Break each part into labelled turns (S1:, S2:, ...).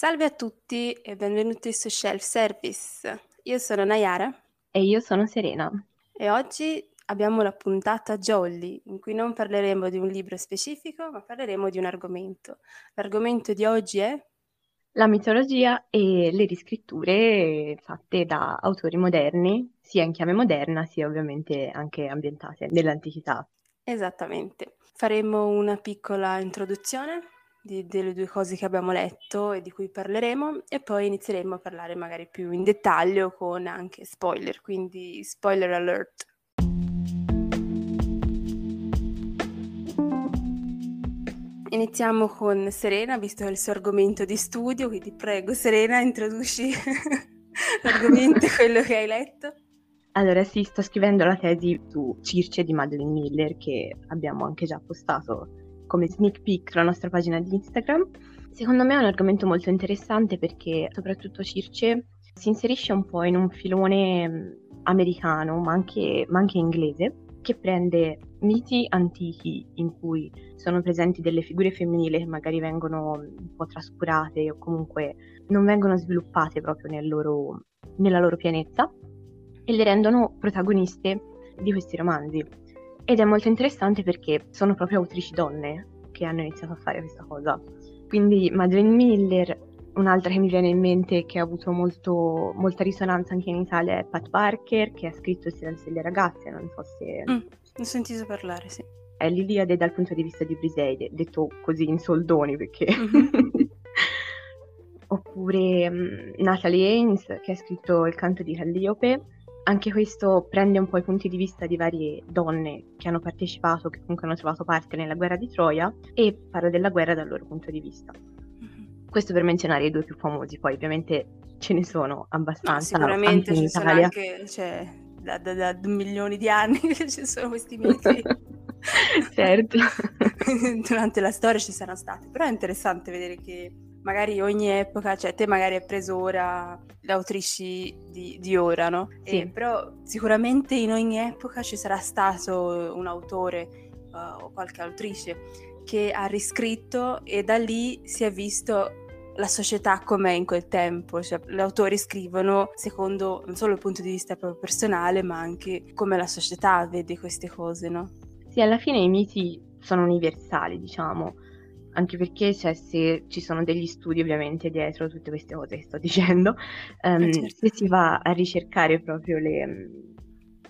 S1: Salve a tutti e benvenuti su Shelf Service. Io sono Nayara
S2: E io sono Serena.
S1: e oggi abbiamo la puntata Jolly, in cui non parleremo di un libro specifico, ma parleremo di un argomento. L'argomento di oggi è
S2: La mitologia e le riscritture fatte da autori moderni, sia in chiave moderna, sia ovviamente anche ambientate nell'antichità.
S1: esattamente. Faremo una piccola introduzione di- delle due cose che abbiamo letto e di cui parleremo e poi inizieremo a parlare magari più in dettaglio con anche spoiler, quindi spoiler alert. Iniziamo con Serena, visto che è il suo argomento di studio, quindi prego Serena, introduci l'argomento quello che hai letto.
S2: Allora sì, sto scrivendo la tesi su Circe di Madeleine Miller, che abbiamo anche già postato come sneak peek sulla nostra pagina di Instagram. Secondo me è un argomento molto interessante perché soprattutto Circe si inserisce un po' in un filone mh, americano, ma anche, ma anche inglese, che prende miti antichi in cui sono presenti delle figure femminili che magari vengono un po' trascurate o comunque non vengono sviluppate proprio nel loro- nella loro pienezza e le rendono protagoniste di questi romanzi. Ed è molto interessante perché sono proprio autrici donne che hanno iniziato a fare questa cosa. Quindi Madeleine Miller, un'altra che mi viene in mente che ha avuto molto- molta risonanza anche in Italia è Pat Barker, che ha scritto Il silenzio delle ragazze, non so se
S1: Mm, ho sentito parlare, sì.
S2: è l'Iliade dal punto di vista di Briseide, detto così in soldoni perché...
S1: Mhm.
S2: Oppure mm, Natalie Haynes che ha scritto Il canto di Calliope, anche questo prende un po' i punti di vista di varie donne che hanno partecipato, che comunque hanno trovato parte nella guerra di Troia e parla della guerra dal loro punto di vista.
S1: Mhm.
S2: Questo per menzionare i due più famosi, poi ovviamente ce ne sono
S1: No,
S2: abbastanza
S1: sicuramente
S2: anche in
S1: ci sono anche, cioè, da, da- da milioni di anni che ci sono questi miti.
S2: Certo.
S1: Durante la storia ci saranno stati, però è interessante vedere che magari ogni epoca, cioè te magari hai preso ora le autrici di, di ora, no? E
S2: Sì.
S1: però sicuramente in ogni epoca ci sarà stato un autore eh, o qualche autrice che ha riscritto e da lì si è visto la società com'è in quel tempo, cioè gli autori scrivono secondo non solo il punto di vista proprio personale, ma anche come la società vede queste cose, no?
S2: Sì, alla fine i miti sono universali, diciamo, anche perché cioè, se ci sono degli studi ovviamente dietro tutte queste cose che sto dicendo, ehm,
S1: Eh, certo.
S2: se si va a ricercare proprio le, mh,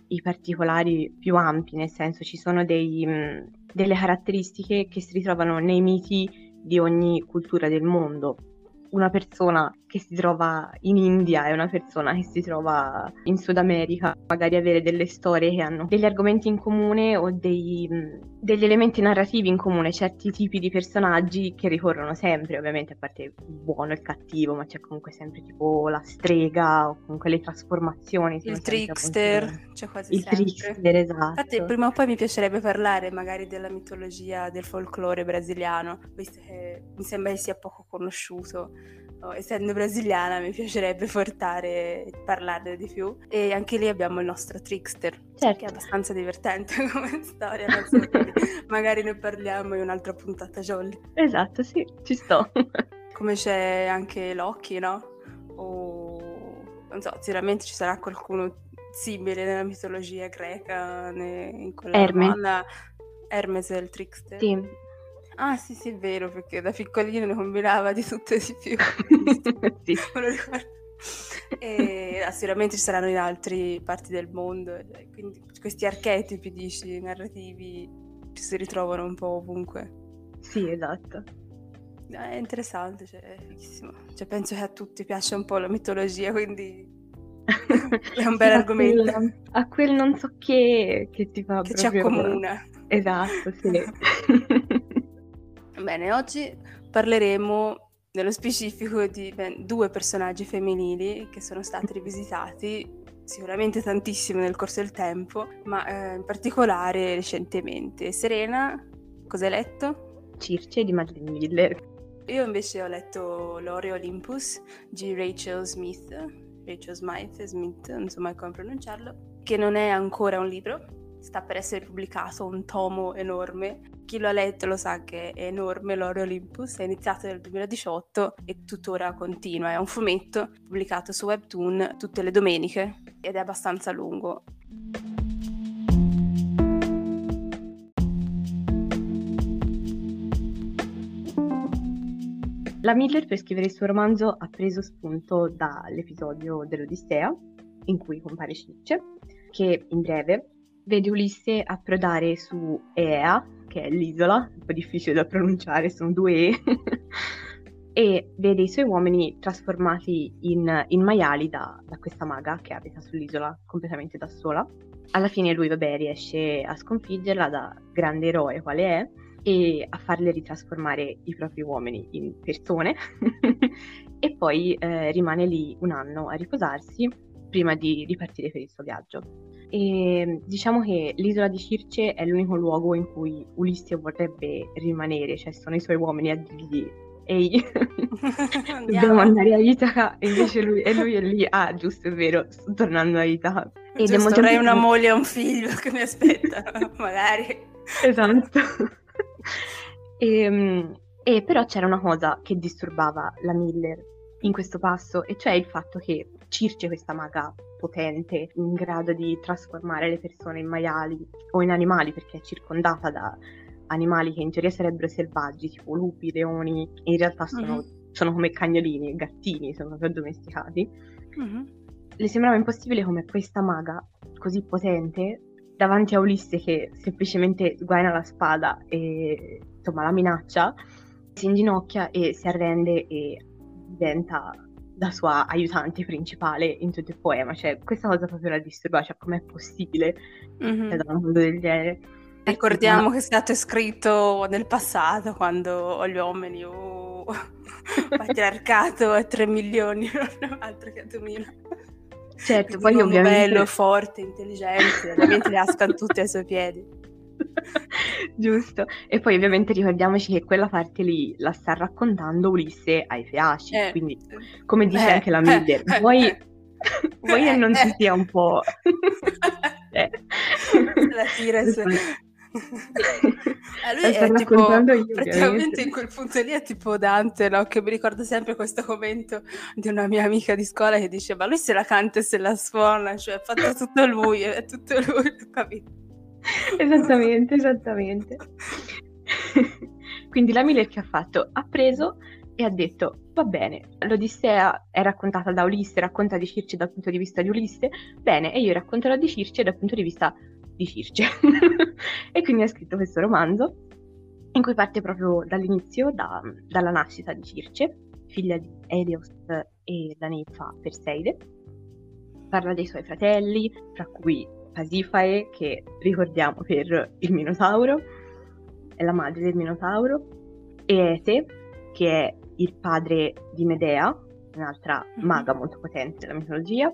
S2: i particolari più ampi, nel senso ci sono dei, mh, delle caratteristiche che si ritrovano nei miti di ogni cultura del mondo. Una persona che si trova in India e una persona che si trova in Sud America, magari avere delle storie che hanno degli argomenti in comune o dei, mh, degli elementi narrativi in comune, certi tipi di personaggi che ricorrono sempre, ovviamente a parte il buono e il cattivo, ma c'è comunque sempre tipo la strega o comunque le trasformazioni.
S1: Il trickster,
S2: appunto,
S1: c'è quasi
S2: Il
S1: sempre.
S2: trickster, esatto.
S1: Infatti, prima o poi mi piacerebbe parlare magari della mitologia del folklore brasiliano, visto che mi sembra che sia poco conosciuto. Oh, essendo brasiliana, mi piacerebbe portare parlarne di più. E anche lì abbiamo il nostro trickster, che
S2: Certo.
S1: è abbastanza divertente come storia. so, magari ne parliamo in un'altra puntata jolly.
S2: Esatto, sì, ci sto.
S1: Come c'è anche Loki, no? O non so, sicuramente ci sarà qualcuno simile nella mitologia greca, in quella
S2: Erme.
S1: romana. Hermes è il trickster.
S2: Sì.
S1: Ah, sì, sì, è vero, perché da piccolino ne combinava di tutto e di più.
S2: Sì.
S1: Me lo ricordo. E sicuramente ci saranno in altre parti del mondo, quindi questi archetipi, dici, narrativi ci si ritrovano un po' ovunque.
S2: Sì, esatto.
S1: È interessante, cioè, è fighissimo. Cioè, penso che a tutti piaccia un po' la mitologia, quindi è un bel
S2: Sì, a
S1: argomento
S2: quel, a quel non so che che ti fa
S1: che ci
S2: proprio...
S1: accomuna.
S2: Esatto, sì.
S1: Bene, oggi parleremo nello specifico di ben due personaggi femminili che sono stati rivisitati sicuramente tantissimo nel corso del tempo, ma eh, in particolare recentemente. Serena, cosa hai letto?
S2: Circe di Madeleine Miller.
S1: Io invece ho letto Lore Olympus di Rachel Smith, Rachel Smith, Smith, non so mai come pronunciarlo, che non è ancora un libro, sta per essere pubblicato un tomo enorme chi lo ha letto lo sa che è enorme, Lore Olympus, è iniziato nel 2018 e tuttora continua. È un fumetto pubblicato su Webtoon tutte le domeniche ed è abbastanza lungo.
S2: La Miller per scrivere il suo romanzo ha preso spunto dall'episodio dell'Odissea in cui compare Cicce, che in breve vede Ulisse approdare su Ea, che è l'isola, un po' difficile da pronunciare, sono due E, e vede i suoi uomini trasformati in, in maiali da, da, questa maga che abita sull'isola completamente da sola. Alla fine lui, vabbè, riesce a sconfiggerla da grande eroe quale è e a farle ritrasformare i propri uomini in persone e poi eh, rimane lì un anno a riposarsi prima di, di partire per il suo viaggio. E diciamo che l'isola di Circe è l'unico luogo in cui Ulisse vorrebbe rimanere, cioè sono i suoi uomini a dirgli ehi, dobbiamo andare a Itaca e invece lui, e lui è lì, ah giusto è vero, sto tornando a Itaca.
S1: Ed giusto, avrei una moglie e un figlio che mi aspettano, magari.
S2: Esatto. e, ehm, e però c'era una cosa che disturbava la Miller in questo passo, e cioè il fatto che Circe, questa maga potente, in grado di trasformare le persone in maiali o in animali, perché è circondata da animali che in teoria sarebbero selvaggi, tipo lupi, leoni, e in realtà sono, mm-hmm. sono come cagnolini, gattini, sono proprio domesticati. Mm-hmm. Le sembrava impossibile come questa maga, così potente, davanti a Ulisse che semplicemente sguaina la spada e insomma la minaccia, si inginocchia e si arrende e diventa la sua aiutante principale in tutto il poema. Cioè, questa cosa proprio la disturba, cioè com'è possibile mm-hmm. da un mondo del genere.
S1: Ricordiamo che è stato scritto nel passato quando gli uomini oh, patriarcato e 3 milioni, altro che 2000.
S2: Certo, poi ovviamente...
S1: bello, forte, intelligente, ovviamente le ascano tutte ai suoi piedi.
S2: Giusto. E poi ovviamente ricordiamoci che quella parte lì la sta raccontando Ulisse ai Feaci, eh, quindi come dice eh, anche la Miller, eh, vuoi, eh, vuoi che non ci sia un po'...
S1: eh. La tira su... eh, lui è tipo praticamente in quel punto lì è tipo Dante no? che mi ricordo sempre questo commento di una mia amica di scuola che dice ma lui se la canta e se la suona cioè ha fatto tutto lui è tutto lui capito
S2: esattamente, esattamente. Quindi la Miller che ha fatto? Ha preso e ha detto, va bene, l'Odissea è raccontata da Ulisse, racconta di Circe dal punto di vista di Ulisse, bene, e io racconterò di Circe dal punto di vista di Circe. e quindi ha scritto questo romanzo in cui parte proprio dall'inizio, da, dalla nascita di Circe, figlia di Helios e la ninfa Perseide. Parla dei suoi fratelli, fra cui Pasifae, che ricordiamo per il Minotauro, è la madre del Minotauro, e Ete, che è il padre di Medea, un'altra mhm. maga molto potente della mitologia,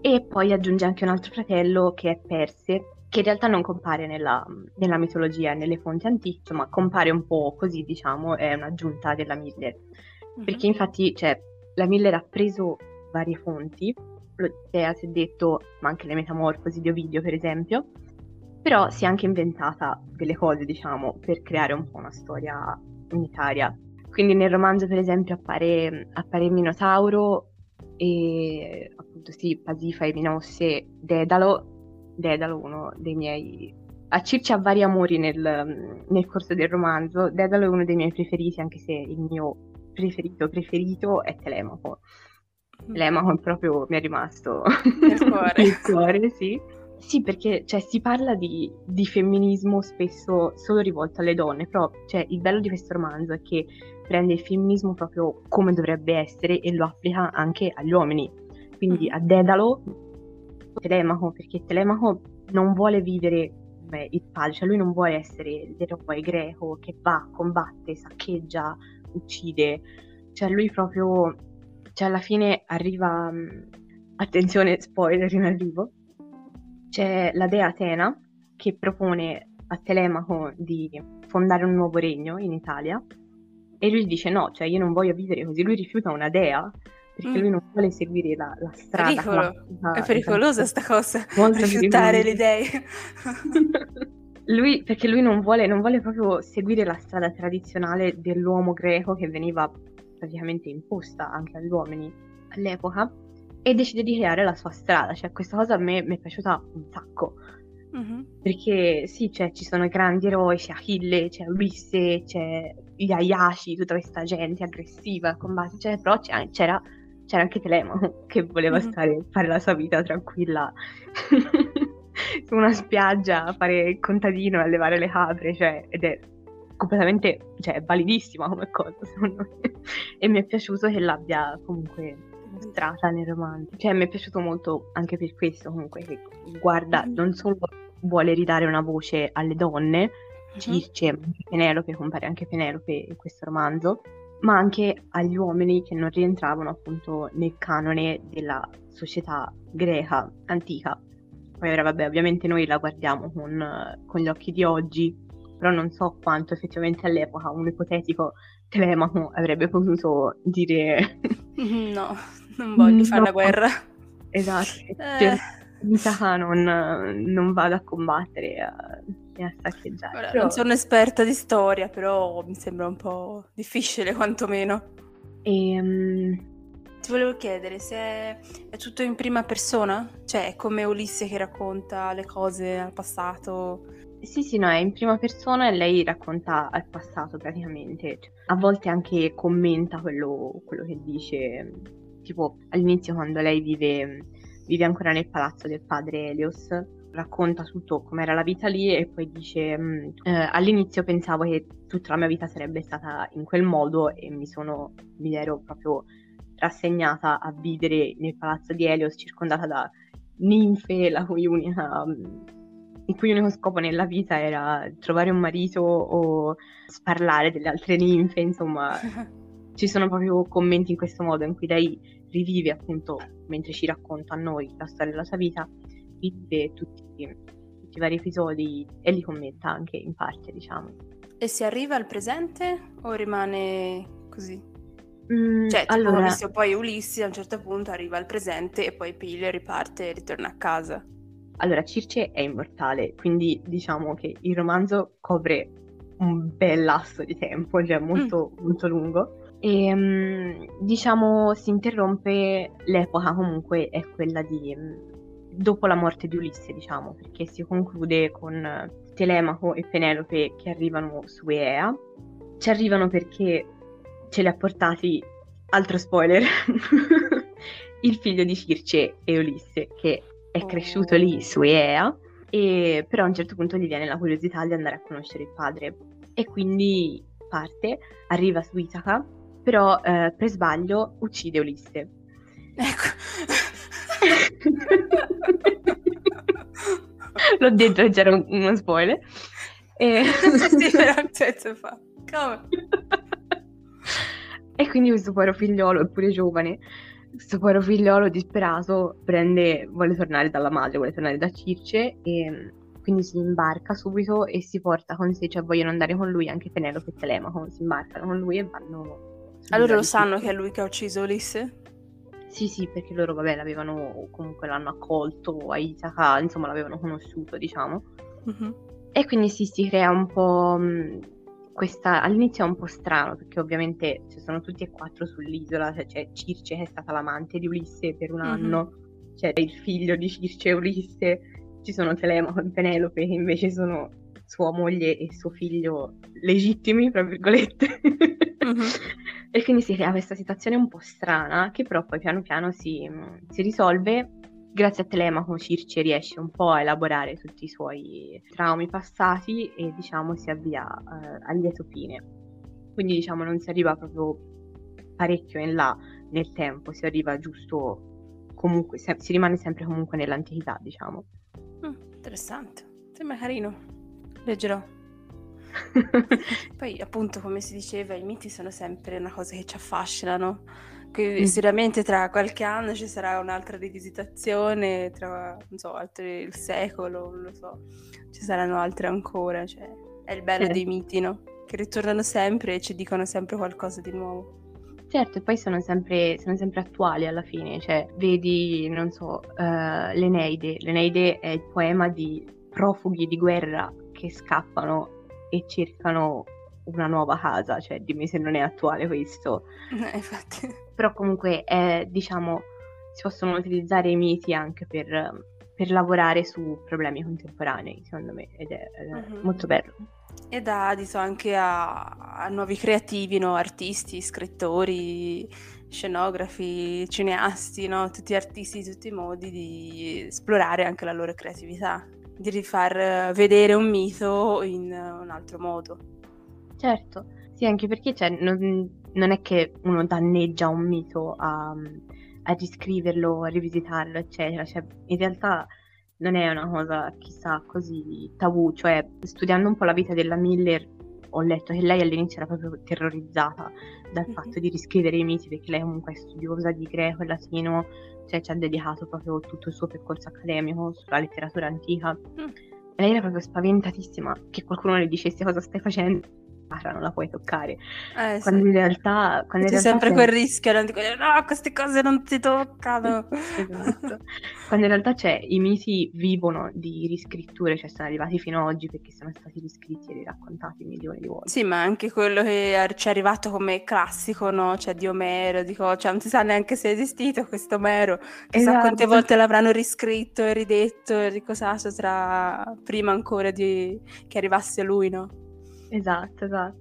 S2: e poi aggiunge anche un altro fratello che è Perse, che in realtà non compare nella, nella mitologia, nelle fonti antiche, ma compare un po' così, diciamo, è un'aggiunta della Miller. Mm-hmm. Perché infatti, cioè, la Miller ha preso varie fonti l'Odissea si è detto, ma anche le metamorfosi di Ovidio per esempio, però si è anche inventata delle cose, diciamo, per creare un po' una storia unitaria. Quindi nel romanzo, per esempio, appare, appare Minotauro e appunto sì, Pasifae, Minosse, Dedalo, Dedalo uno dei miei... A Circe ha vari amori nel, nel corso del romanzo, Dedalo è uno dei miei preferiti, anche se il mio preferito preferito è Telemaco. L'Emahon proprio mi è rimasto
S1: nel cuore.
S2: nel cuore sì. Sì, perché cioè, si parla di, di, femminismo spesso solo rivolto alle donne, però cioè, il bello di questo romanzo è che prende il femminismo proprio come dovrebbe essere e lo applica anche agli uomini. Quindi mm. a Dedalo, Telemaco, perché Telemaco non vuole vivere come il padre, cioè lui non vuole essere l'eroe greco che va, combatte, saccheggia, uccide, cioè lui proprio cioè alla fine arriva, mm, attenzione spoiler in arrivo, c'è la dea Atena che propone a Telemaco di fondare un nuovo regno in Italia e lui dice no, cioè io non voglio vivere così, lui rifiuta una dea perché mm. lui non vuole seguire la, la strada.
S1: Pericolo. È pericolosa sta cosa, Molto rifiutare le idee.
S2: lui, perché lui non vuole, non vuole proprio seguire la strada tradizionale dell'uomo greco che veniva praticamente imposta anche agli uomini all'epoca e decide di creare la sua strada. Cioè, questa cosa a me mi è piaciuta un sacco. Mm-hmm. Perché sì, cioè, ci sono grandi eroi, c'è Achille, c'è Ulisse, c'è gli Ayashi, tutta questa gente aggressiva, combate, cioè, però c'era, c'era, anche Telemaco che voleva mm-hmm. stare, fare la sua vita tranquilla su una spiaggia a fare il contadino e allevare le capre, cioè, ed è completamente, cioè, validissima come cosa, secondo me. e mi è piaciuto che l'abbia comunque mostrata nel romanzo. Cioè, mi è piaciuto molto anche per questo, comunque, che guarda, mm-hmm. non solo vuole ridare una voce alle donne, mm-hmm. Circe, Penelope, compare anche Penelope in questo romanzo, ma anche agli uomini che non rientravano appunto nel canone della società greca antica. Poi ora, vabbè, ovviamente noi la guardiamo con, con gli occhi di oggi, però non so quanto effettivamente all'epoca un ipotetico Telemaco avrebbe potuto dire
S1: no, non voglio fare no. la guerra.
S2: Esatto, eh. Cioè, non, non vado a combattere e a saccheggiare.
S1: Ora, però... Non sono esperta di storia, però mi sembra un po' difficile quantomeno.
S2: E, um...
S1: Ti volevo chiedere se è, è tutto in prima persona? Cioè, è come Ulisse che racconta le cose al passato?
S2: Sì, sì, no, è in prima persona e lei racconta al passato praticamente. Cioè, a volte anche commenta quello, quello, che dice, tipo all'inizio quando lei vive, vive ancora nel palazzo del padre Elios, racconta tutto com'era la vita lì e poi dice mm, eh, all'inizio pensavo che tutta la mia vita sarebbe stata in quel modo e mi sono, mi ero proprio rassegnata a vivere nel palazzo di Elios circondata da ninfe, la cui unica il cui unico scopo nella vita era trovare un marito o sparlare delle altre ninfe, insomma, ci sono proprio commenti in questo modo in cui lei rivive appunto, mentre ci racconta a noi la storia della sua vita, vive tutti, tutti i vari episodi e li commenta anche in parte, diciamo.
S1: E si arriva al presente o rimane così?
S2: Mm,
S1: cioè, tipo,
S2: allora...
S1: visto poi Ulissi a un certo punto arriva al presente e poi Pile riparte e ritorna a casa.
S2: Allora, Circe è immortale, quindi diciamo che il romanzo copre un bel lasso di tempo, cioè molto, mm. molto lungo. E um, diciamo si interrompe l'epoca comunque è quella di um, dopo la morte di Ulisse, diciamo, perché si conclude con Telemaco e Penelope che arrivano su Ea. Ci arrivano perché ce li ha portati altro spoiler. il figlio di Circe e Ulisse, che è cresciuto lì su Ea, e però a un certo punto gli viene la curiosità di andare a conoscere il padre e quindi parte, arriva su Itaca, però eh, per sbaglio uccide Ulisse.
S1: Ecco.
S2: L'ho detto che c'era un, uno spoiler.
S1: E... sì, però fa. Come?
S2: e quindi questo povero figliolo, eppure giovane, questo povero figliolo disperato prende, vuole tornare dalla madre, vuole tornare da Circe e mm, quindi si imbarca subito e si porta con sé, cioè vogliono andare con lui anche Penelope e Telemaco, si imbarcano con lui e vanno...
S1: Allora lo sanno che è lui che ha ucciso Ulisse?
S2: Sì, sì, perché loro, vabbè, l'avevano, comunque l'hanno accolto a Itaca, insomma l'avevano conosciuto, diciamo. Mm-hmm. E quindi sì, si crea un po' mm, questa all'inizio è un po' strano perché ovviamente ci sono tutti e quattro sull'isola, cioè c'è Circe che è stata l'amante di Ulisse per un mm-hmm. anno, c'è il figlio di Circe e Ulisse, ci sono Telemaco e Penelope che invece sono sua moglie e suo figlio legittimi, tra virgolette. Mm-hmm. e quindi si crea questa situazione un po' strana che però poi piano piano si, si risolve Grazie a Telemaco Circe riesce un po' a elaborare tutti i suoi traumi passati e diciamo si avvia eh, a lieto fine. Quindi diciamo non si arriva proprio parecchio in là nel tempo, si arriva giusto comunque, se- si rimane sempre comunque nell'antichità, diciamo.
S1: Mm, interessante, sembra carino, leggerò. Poi appunto come si diceva i miti sono sempre una cosa che ci affascinano quindi mm. sicuramente tra qualche anno ci sarà un'altra rivisitazione, tra non so, altri, il secolo, non lo so, ci saranno altre ancora. Cioè, è il bello eh. dei miti, no? Che ritornano sempre e ci dicono sempre qualcosa di nuovo.
S2: Certo, e poi sono sempre, sono sempre attuali alla fine, cioè vedi, non so, uh, l'Eneide. L'Eneide è il poema di profughi di guerra che scappano e cercano una nuova casa, cioè dimmi se non è attuale questo.
S1: Eh, infatti.
S2: Però comunque è, diciamo, si possono utilizzare i miti anche per, per lavorare su problemi contemporanei, secondo me, ed è, è uh-huh. molto bello.
S1: E dà adito anche a, a nuovi creativi, no? artisti, scrittori, scenografi, cineasti, no? tutti artisti di tutti i modi di esplorare anche la loro creatività, di rifar vedere un mito in un altro modo.
S2: Certo, sì, anche perché cioè, non, non, è che uno danneggia un mito a, a riscriverlo, a rivisitarlo, eccetera. Cioè, in realtà non è una cosa chissà così tabù, cioè studiando un po' la vita della Miller ho letto che lei all'inizio era proprio terrorizzata dal mm-hmm. fatto di riscrivere i miti perché lei comunque è studiosa di greco e latino, cioè ci ha dedicato proprio tutto il suo percorso accademico sulla letteratura antica. Mm. E lei era proprio spaventatissima che qualcuno le dicesse cosa stai facendo cara, non la puoi toccare. Eh, quando sì. in realtà... Quando
S1: C'è
S2: in realtà
S1: sempre sei... quel rischio, non dico, no, queste cose non ti toccano.
S2: esatto. quando in realtà c'è, i miti vivono di riscritture, cioè sono arrivati fino ad oggi perché sono stati riscritti e raccontati milioni di volte.
S1: Sì, ma anche quello che ci è arrivato come classico, no? Cioè di Omero, dico, cioè non si sa neanche se è esistito questo Omero. Chissà esatto. quante volte l'avranno riscritto e ridetto e ricosato tra prima ancora di... che arrivasse lui, no?
S2: Esatto, esatto.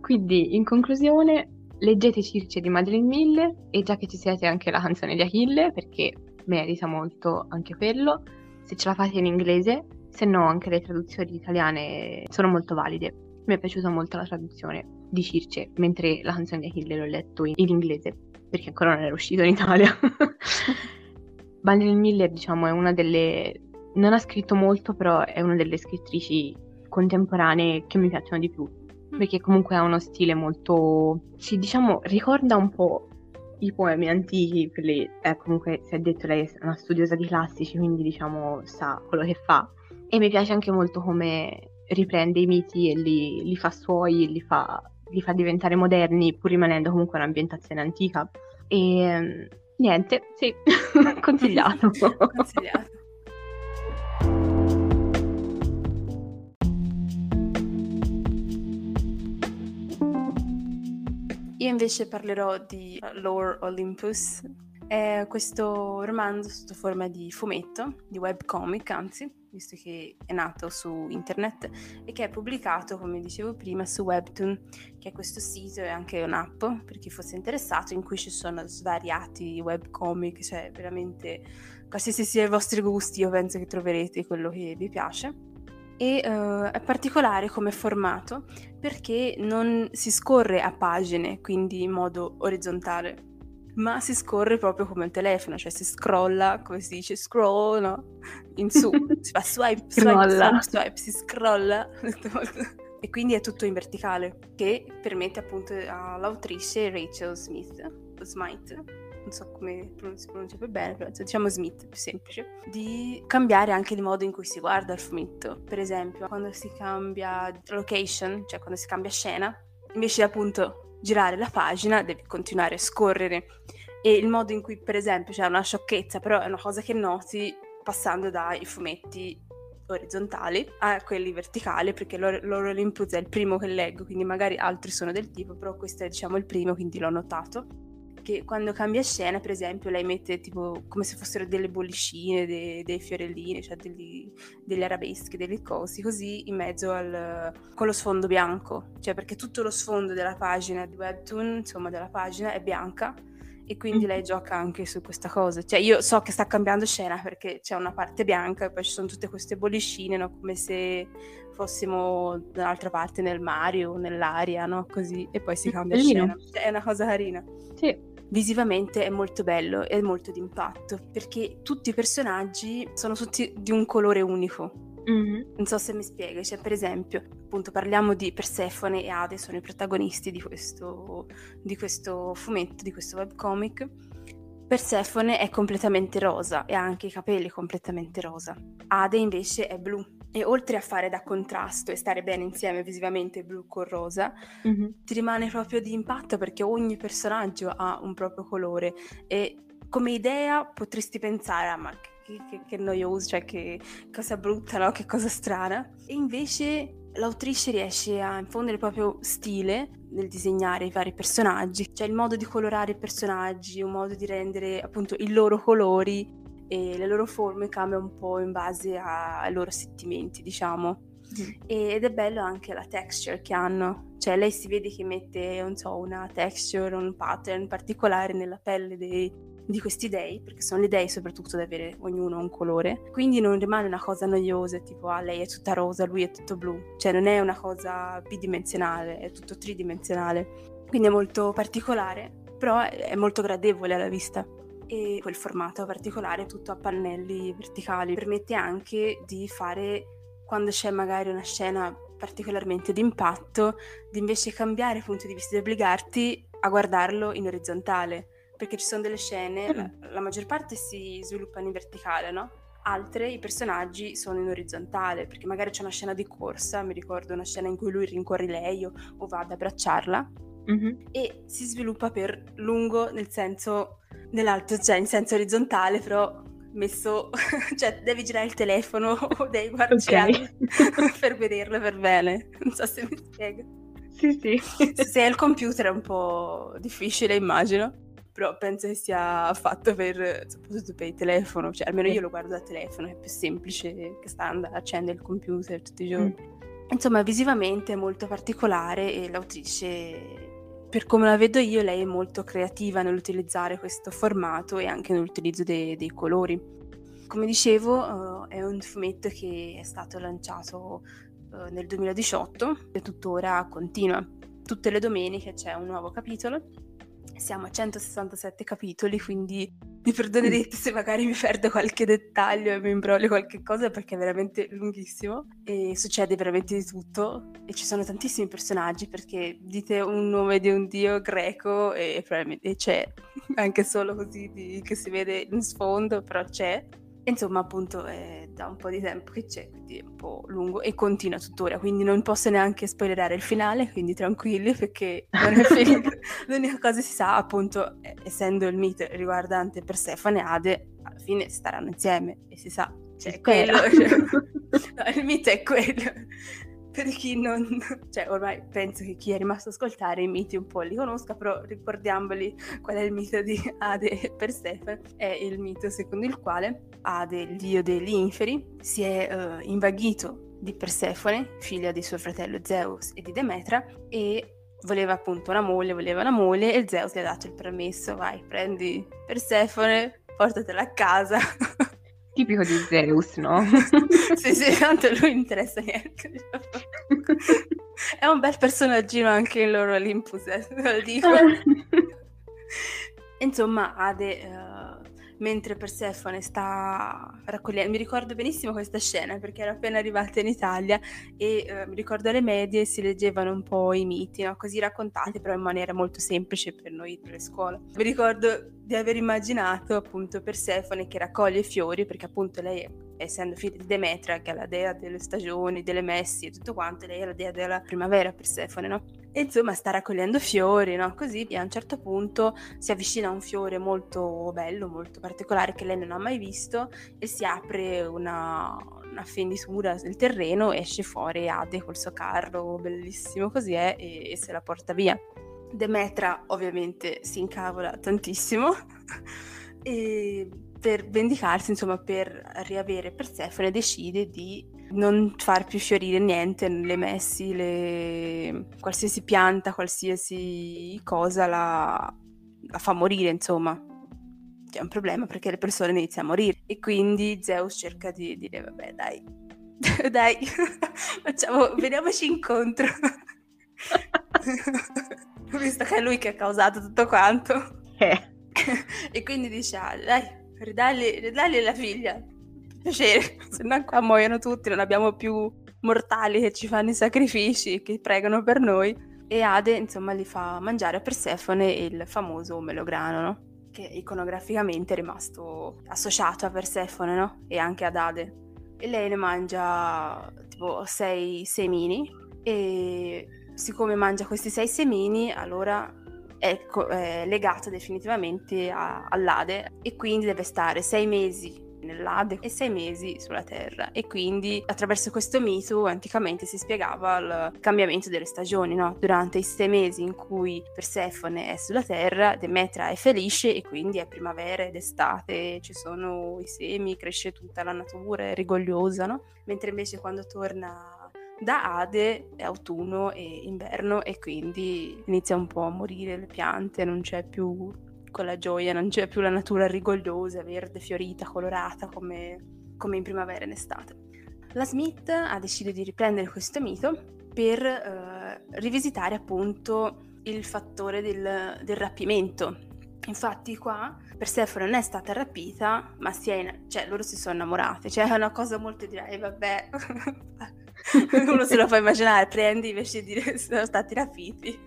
S2: Quindi, in conclusione, leggete Circe di Madeleine Miller e già che ci siete anche la canzone di Achille, perché merita molto anche quello, se ce la fate in inglese, se no anche le traduzioni italiane sono molto valide. Mi è piaciuta molto la traduzione di Circe, mentre la canzone di Achille l'ho letto in, in inglese, perché ancora non era uscito in Italia. Madeleine Miller, diciamo, è una delle... non ha scritto molto, però è una delle scrittrici contemporanee che mi piacciono di più, mm. perché comunque ha uno stile molto, sì, diciamo, ricorda un po' i poemi antichi, lei, eh, comunque si è detto lei è una studiosa di classici, quindi diciamo sa quello che fa. E mi piace anche molto come riprende i miti e li, li fa suoi, li fa, li fa, diventare moderni, pur rimanendo comunque un'ambientazione antica. E niente, sì, consigliato.
S1: consigliato. Io invece parlerò di Lore Olympus. È questo romanzo sotto forma di fumetto, di webcomic anzi, visto che è nato su internet e che è pubblicato, come dicevo prima, su Webtoon, che è questo sito e anche un'app per chi fosse interessato, in cui ci sono svariati webcomic, cioè veramente qualsiasi sia i vostri gusti, io penso che troverete quello che vi piace e uh, è particolare come formato perché non si scorre a pagine, quindi in modo orizzontale, ma si scorre proprio come il telefono, cioè si scrolla, come si dice, scroll, no? In su, si fa swipe, swipe, swipe, swipe, si scrolla. e quindi è tutto in verticale, che permette appunto all'autrice Rachel Smith, Smith non so come si pronuncia più bene, però diciamo Smith, più semplice, di cambiare anche il modo in cui si guarda il fumetto. Per esempio, quando si cambia location, cioè quando si cambia scena, invece di appunto girare la pagina, devi continuare a scorrere. E il modo in cui, per esempio, c'è una sciocchezza, però è una cosa che noti passando dai fumetti orizzontali a quelli verticali perché loro, loro l'input è il primo che leggo quindi magari altri sono del tipo però questo è diciamo il primo quindi l'ho notato che quando cambia scena, per esempio, lei mette tipo come se fossero delle bollicine, dei, dei fiorellini, cioè degli, delle arabesche, delle cose, così in mezzo al, con lo sfondo bianco. Cioè perché tutto lo sfondo della pagina di Webtoon, insomma della pagina, è bianca e quindi lei gioca anche su questa cosa. Cioè io so che sta cambiando scena perché c'è una parte bianca e poi ci sono tutte queste bollicine, no? come se fossimo dall'altra parte nel mare o nell'aria, no? Così, e poi si cambia scena. Cioè, è una cosa carina.
S2: Sì
S1: visivamente è molto bello e molto d'impatto perché tutti i personaggi sono tutti di un colore unico. Mm-hmm. Non so se mi spiego, cioè per esempio, appunto parliamo di Persefone e Ade, sono i protagonisti di questo, di questo fumetto, di questo webcomic. Persefone è completamente rosa e ha anche i capelli completamente rosa. Ade invece è blu e oltre a fare da contrasto e stare bene insieme visivamente blu con rosa, mm-hmm. ti rimane proprio di impatto perché ogni personaggio ha un proprio colore e come idea potresti pensare, ah, ma che, che, che noioso, cioè che cosa brutta, no? Che cosa strana. E invece l'autrice riesce a infondere il proprio stile nel disegnare i vari personaggi, cioè il modo di colorare i personaggi, un modo di rendere appunto i loro colori e le loro forme cambia un po' in base ai loro sentimenti, diciamo. Mm. Ed è bello anche la texture che hanno, cioè lei si vede che mette, non so, una texture, un pattern particolare nella pelle dei, di questi dei, perché sono le dei soprattutto da avere ognuno un colore, quindi non rimane una cosa noiosa, tipo ah, lei è tutta rosa, lui è tutto blu, cioè non è una cosa bidimensionale, è tutto tridimensionale, quindi è molto particolare, però è molto gradevole alla vista e quel formato particolare tutto a pannelli verticali permette anche di fare quando c'è magari una scena particolarmente d'impatto di invece cambiare punto di vista e obbligarti a guardarlo in orizzontale perché ci sono delle scene, la, mm. la maggior parte si sviluppano in verticale, no? Altre i personaggi sono in orizzontale, perché magari c'è una scena di corsa, mi ricordo una scena in cui lui rincorre lei o, o va ad abbracciarla, mm-hmm. e si sviluppa per lungo nel senso, nell'alto, cioè in senso orizzontale, però messo, cioè devi girare il telefono o devi guardare okay. per vederlo per bene, non so se mi spiego.
S2: Sì, sì.
S1: Se è il computer è un po' difficile, immagino però penso che sia fatto per, soprattutto per il telefono, cioè almeno io lo guardo da telefono, è più semplice che sta andando a accendere il computer tutti i giorni. Mm. Insomma, visivamente è molto particolare e l'autrice, per come la vedo io, lei è molto creativa nell'utilizzare questo formato e anche nell'utilizzo dei, dei colori. Come dicevo, uh, è un fumetto che è stato lanciato uh, nel 2018 e tuttora continua. Tutte le domeniche c'è un nuovo capitolo siamo a 167 capitoli, quindi mi perdonerete se magari mi perdo qualche dettaglio e mi imbroglio qualche cosa perché è veramente lunghissimo. E succede veramente di tutto. E ci sono tantissimi personaggi perché dite un nome di un dio greco e, e c'è. Anche solo così di, che si vede in sfondo, però c'è Insomma, appunto, è da un po' di tempo che c'è, quindi è un po' lungo e continua tuttora, quindi non posso neanche spoilerare il finale, quindi tranquilli perché non è finito. L'unica cosa si sa, appunto, essendo il mito riguardante Persefone e Ade, alla fine staranno insieme e si sa, cioè, quello, cioè, no, il mito è quello per chi non... cioè ormai penso che chi è rimasto a ascoltare i miti un po' li conosca, però ricordiamoli qual è il mito di Ade e Persephone. È il mito secondo il quale Ade, il dio degli inferi, si è uh, invaghito di Persefone, figlia di suo fratello Zeus e di Demetra, e voleva appunto una moglie, voleva una moglie e Zeus gli ha dato il permesso, vai, prendi Persefone, portatela a casa.
S2: Tipico di Zeus, no?
S1: sì, sì, tanto lui interessa niente. È un bel personaggino anche in loro Olympus, eh, lo dico. Insomma, Ade... Uh, mentre Persefone sta raccogliendo. Mi ricordo benissimo questa scena perché ero appena arrivata in Italia e eh, mi ricordo alle medie si leggevano un po' i miti, no? così raccontati però in maniera molto semplice per noi delle scuole. Mi ricordo di aver immaginato appunto Persefone che raccoglie fiori perché appunto lei essendo figlia di Demetra, che è la dea delle stagioni, delle messi e tutto quanto, lei è la dea della primavera, Persefone, no? E insomma sta raccogliendo fiori, no? Così a un certo punto si avvicina a un fiore molto bello, molto particolare che lei non ha mai visto e si apre una, una fenditura nel terreno, esce fuori Ade col suo carro, bellissimo così è, e, e se la porta via. Demetra ovviamente si incavola tantissimo e per vendicarsi, insomma, per riavere Persefone, decide di non far più fiorire niente, le messi, le... qualsiasi pianta, qualsiasi cosa la... la fa morire, insomma. C'è un problema perché le persone iniziano a morire e quindi Zeus cerca di dire vabbè dai, dai, facciamo, veniamoci incontro. Visto che è lui che ha causato tutto quanto.
S2: Eh.
S1: e quindi dice, ah, dai, ridagli, ridagli la figlia. Piacere, se no qua muoiono tutti, non abbiamo più mortali che ci fanno i sacrifici, che pregano per noi. E Ade, insomma, gli fa mangiare a Persefone il famoso melograno, no? Che iconograficamente è rimasto associato a Persefone, no? E anche ad Ade. E lei ne mangia tipo sei semini e siccome mangia questi sei semini, allora è, co- è legata definitivamente a- all'Ade e quindi deve stare sei mesi nell'Ade e sei mesi sulla Terra e quindi attraverso questo mito anticamente si spiegava il cambiamento delle stagioni, no? Durante i sei mesi in cui Persefone è sulla Terra, Demetra è felice e quindi è primavera ed estate, ci sono i semi, cresce tutta la natura, è rigogliosa, no? Mentre invece quando torna da Ade è autunno e inverno e quindi inizia un po' a morire le piante, non c'è più quella gioia, non c'è più la natura rigogliosa, verde, fiorita, colorata come, come in primavera e in estate. La Smith ha deciso di riprendere questo mito per eh, rivisitare appunto il fattore del, del rapimento. Infatti qua Persefone non è stata rapita, ma si è in... cioè loro si sono innamorate, cioè è una cosa molto direi, eh, vabbè, uno se lo fa immaginare, prendi invece di dire sono stati rapiti,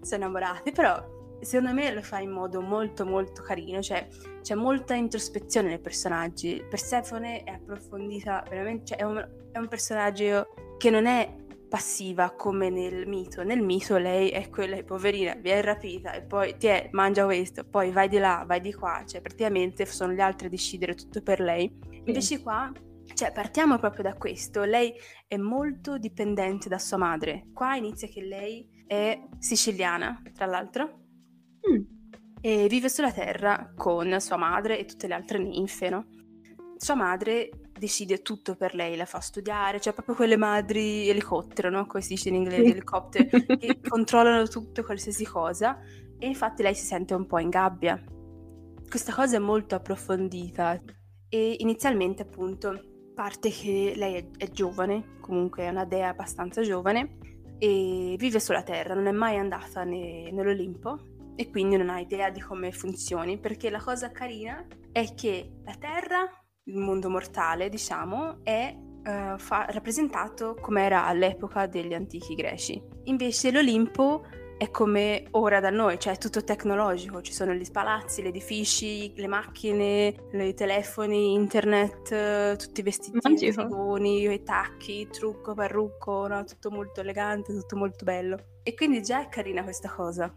S1: sono innamorati, però secondo me lo fa in modo molto molto carino, cioè c'è molta introspezione nei personaggi. Persefone è approfondita veramente, cioè è un, è un personaggio che non è passiva come nel mito. Nel mito lei è quella poverina, viene rapita e poi ti è, mangia questo, poi vai di là, vai di qua, cioè praticamente sono gli altri a decidere tutto per lei. Invece qua cioè, partiamo proprio da questo. Lei è molto dipendente da sua madre. Qua inizia che lei è siciliana, tra l'altro, Mm. E vive sulla Terra con sua madre e tutte le altre ninfe, no? Sua madre decide tutto per lei, la fa studiare, cioè proprio quelle madri elicottero, no? Come si dice in inglese, elicottero, che controllano tutto, qualsiasi cosa, e infatti lei si sente un po' in gabbia. Questa cosa è molto approfondita e inizialmente appunto parte che lei è, è giovane, comunque è una dea abbastanza giovane, e vive sulla Terra, non è mai andata ne, nell'Olimpo, e quindi non ha idea di come funzioni, perché la cosa carina è che la Terra, il mondo mortale, diciamo, è uh, fa- rappresentato come era all'epoca degli antichi greci. Invece l'Olimpo è come ora da noi, cioè è tutto tecnologico, ci sono gli palazzi, gli edifici, le macchine, i telefoni, internet, tutti i vestiti, i figoni, i tacchi, trucco, parrucco, no? tutto molto elegante, tutto molto bello. E quindi già è carina questa cosa.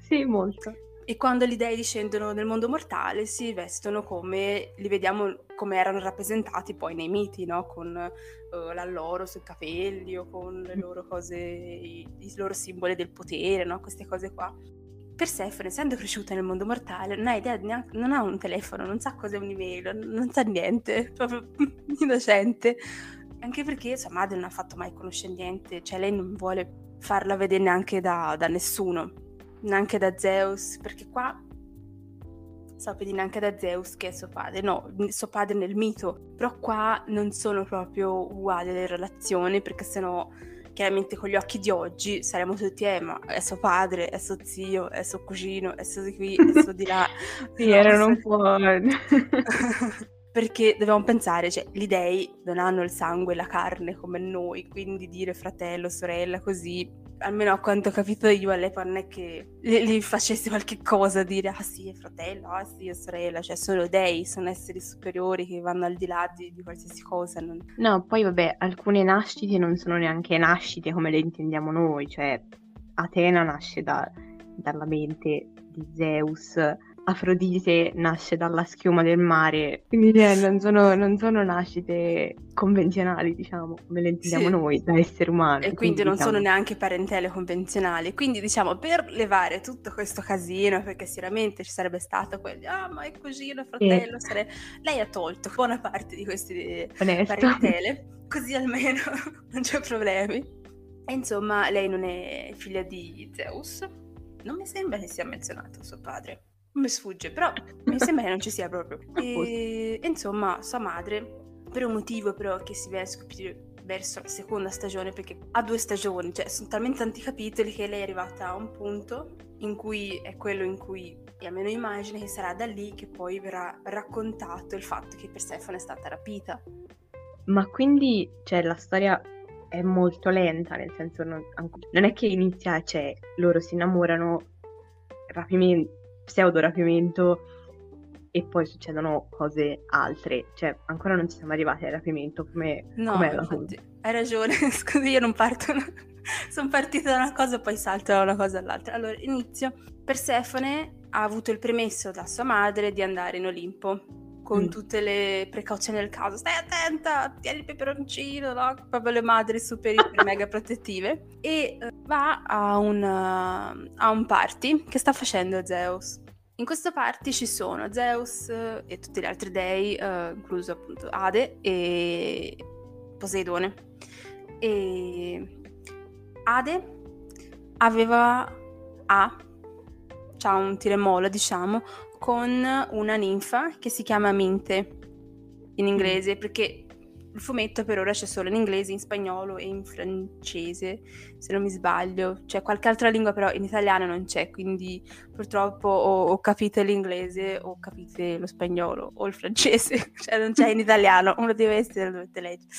S2: Sì, molto.
S1: E quando gli dei discendono nel mondo mortale si vestono come li vediamo come erano rappresentati poi nei miti, no? Con uh, l'alloro sui capelli o con le loro cose, i, i loro simboli del potere, no? Queste cose qua. Persefone, essendo cresciuta nel mondo mortale, non ha idea, neanche, non ha un telefono, non sa cos'è un'email, non sa niente, proprio innocente. Anche perché sua madre non ha fatto mai conoscere niente, cioè lei non vuole farla vedere neanche da, da nessuno neanche da Zeus, perché qua sapete neanche da Zeus che è suo padre, no, suo padre nel mito, però qua non sono proprio uguali le relazioni, perché sennò chiaramente con gli occhi di oggi saremmo tutti, eh, ma è suo padre, è suo zio, è suo cugino, è suo di qui, è suo di là.
S2: sì, no, erano un po'...
S1: perché dobbiamo pensare, cioè, gli dei non hanno il sangue e la carne come noi, quindi dire fratello, sorella, così almeno a quanto ho capito io all'epoca non è che gli facessi qualche cosa dire ah sì è fratello, ah sì è sorella, cioè sono dei, sono esseri superiori che vanno al di là di, di qualsiasi cosa. Non...
S2: No, poi vabbè, alcune nascite non sono neanche nascite come le intendiamo noi, cioè Atena nasce da, dalla mente di Zeus, Afrodite nasce dalla schiuma del mare, quindi eh, non, sono, non, sono, nascite convenzionali, diciamo, come le intendiamo sì. noi, da essere umano.
S1: E quindi, quindi non diciamo... sono neanche parentele convenzionali. Quindi, diciamo, per levare tutto questo casino, perché sicuramente ci sarebbe stato quelli, ah, ma è cugino, fratello, sì. sare... lei ha tolto buona parte di queste Onesto. parentele, così almeno non c'è problemi. E insomma, lei non è figlia di Zeus. Non mi sembra che sia menzionato suo padre mi sfugge, però mi sembra che non ci sia proprio. E, insomma, sua madre, per un motivo però che si viene a scoprire verso la seconda stagione, perché ha due stagioni, cioè sono talmente tanti capitoli che lei è arrivata a un punto in cui è quello in cui, e almeno immagino che sarà da lì che poi verrà raccontato il fatto che Persefone è stata rapita.
S2: Ma quindi, cioè, la storia è molto lenta, nel senso non, non è che inizia, cioè, loro si innamorano rapimento pseudo rapimento e poi succedono cose altre. Cioè, ancora non ci siamo arrivati al rapimento come
S1: no, infatti, hai ragione, scusi, io non parto. Sono partita da una cosa e poi salto da una cosa all'altra. Allora, inizio. Persefone ha avuto il permesso da sua madre di andare in Olimpo con mm. tutte le precauzioni del caso. Stai attenta, tieni il peperoncino, no? Proprio le madri super iper mega protettive. E uh, va a un, uh, a un party che sta facendo Zeus. In questo party ci sono Zeus e tutti gli altri dei, uh, incluso appunto Ade e Poseidone. E Ade aveva a c'ha un tiremola, diciamo, con una ninfa che si chiama Minte in inglese, mm. perché il fumetto per ora c'è solo in inglese, in spagnolo e in francese, se non mi sbaglio. C'è qualche altra lingua, però in italiano non c'è, quindi purtroppo o, o capite l'inglese o capite lo spagnolo o il francese, cioè non c'è in italiano, uno deve essere, lo dovete leggere.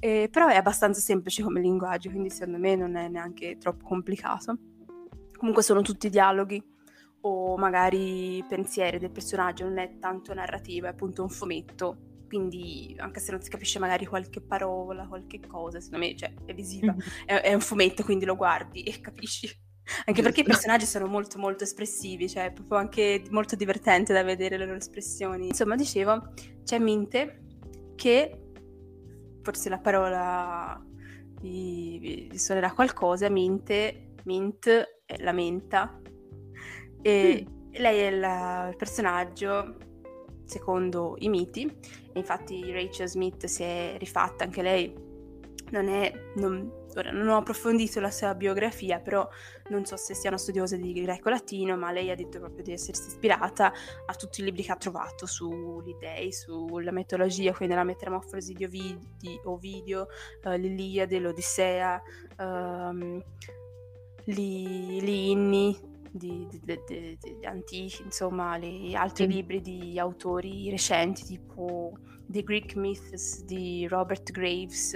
S1: Eh, però è abbastanza semplice come linguaggio, quindi secondo me non è neanche troppo complicato. Comunque sono tutti dialoghi o magari pensieri del personaggio, non è tanto narrativa, è appunto un fumetto. Quindi, anche se non si capisce magari qualche parola, qualche cosa, secondo me cioè, è visiva, è, è, un fumetto, quindi lo guardi e capisci. Anche perché i personaggi sono molto molto espressivi, cioè è proprio anche molto divertente da vedere le loro espressioni. Insomma, dicevo, c'è Minte che, forse la parola vi, vi suonerà qualcosa, Minte, Mint, è la menta, e mm. lei è il, il personaggio secondo i miti, e infatti Rachel Smith si è rifatta anche lei, non è, non, ora non ho approfondito la sua biografia, però non so se sia una studiosa di greco-latino, ma lei ha detto proprio di essersi ispirata a tutti i libri che ha trovato sugli dei, sulla mitologia, quindi la metamorfosi di Ovidio, Ovidio uh, l'Iliade, l'Odissea, um, gli, gli inni, di, di, di, di antichi, insomma, gli altri mm. libri di autori recenti tipo The Greek Myths di Robert Graves,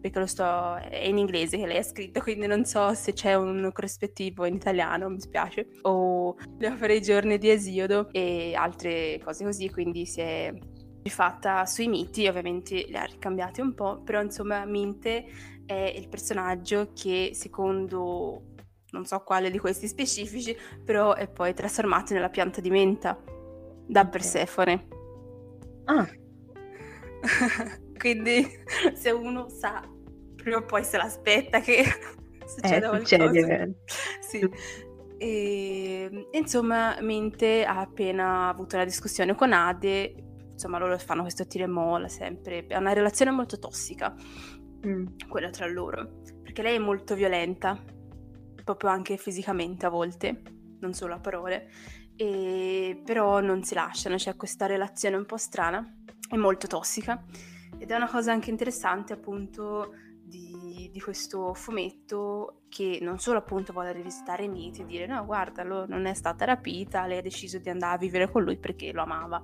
S1: perché lo sto, è in inglese che lei ha scritto, quindi non so se c'è un corrispettivo in italiano, mi spiace, o Le opere i giorni di Esiodo e altre cose così, quindi si è rifatta sui miti, ovviamente le ha ricambiate un po', però insomma Minte è il personaggio che secondo non so quale di questi specifici, però è poi trasformato nella pianta di menta da. Persefone.
S2: Ah.
S1: Quindi se uno sa, prima o poi se l'aspetta che succeda
S2: eh, qualcosa.
S1: sì. E, insomma, Mente ha appena avuto una discussione con Ade, insomma loro fanno questo tiro e molla sempre, è una relazione molto tossica, mm. quella tra loro, perché lei è molto violenta, proprio anche fisicamente a volte, non solo a parole, e però non si lasciano, c'è questa relazione un po' strana e molto tossica ed è una cosa anche interessante appunto di, di questo fumetto che non solo appunto vuole rivisitare miti e dire no guarda non è stata rapita, lei ha deciso di andare a vivere con lui perché lo amava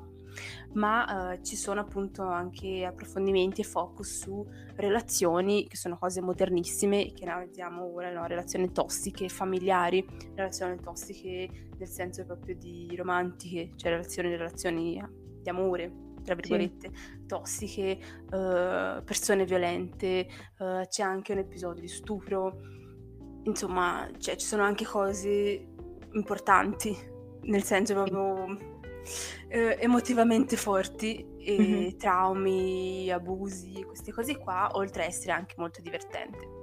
S1: ma eh, ci sono appunto anche approfondimenti e focus su relazioni che sono cose modernissime che vediamo ora, no? relazioni tossiche, familiari, relazioni tossiche nel senso proprio di romantiche, cioè relazioni, relazioni di amore, tra virgolette, sì. tossiche, uh, persone violente, uh, c'è anche un episodio di stupro, insomma, cioè, ci sono anche cose importanti, nel senso proprio eh, emotivamente forti, e mm-hmm. traumi, abusi, queste cose qua, oltre a essere anche molto divertente.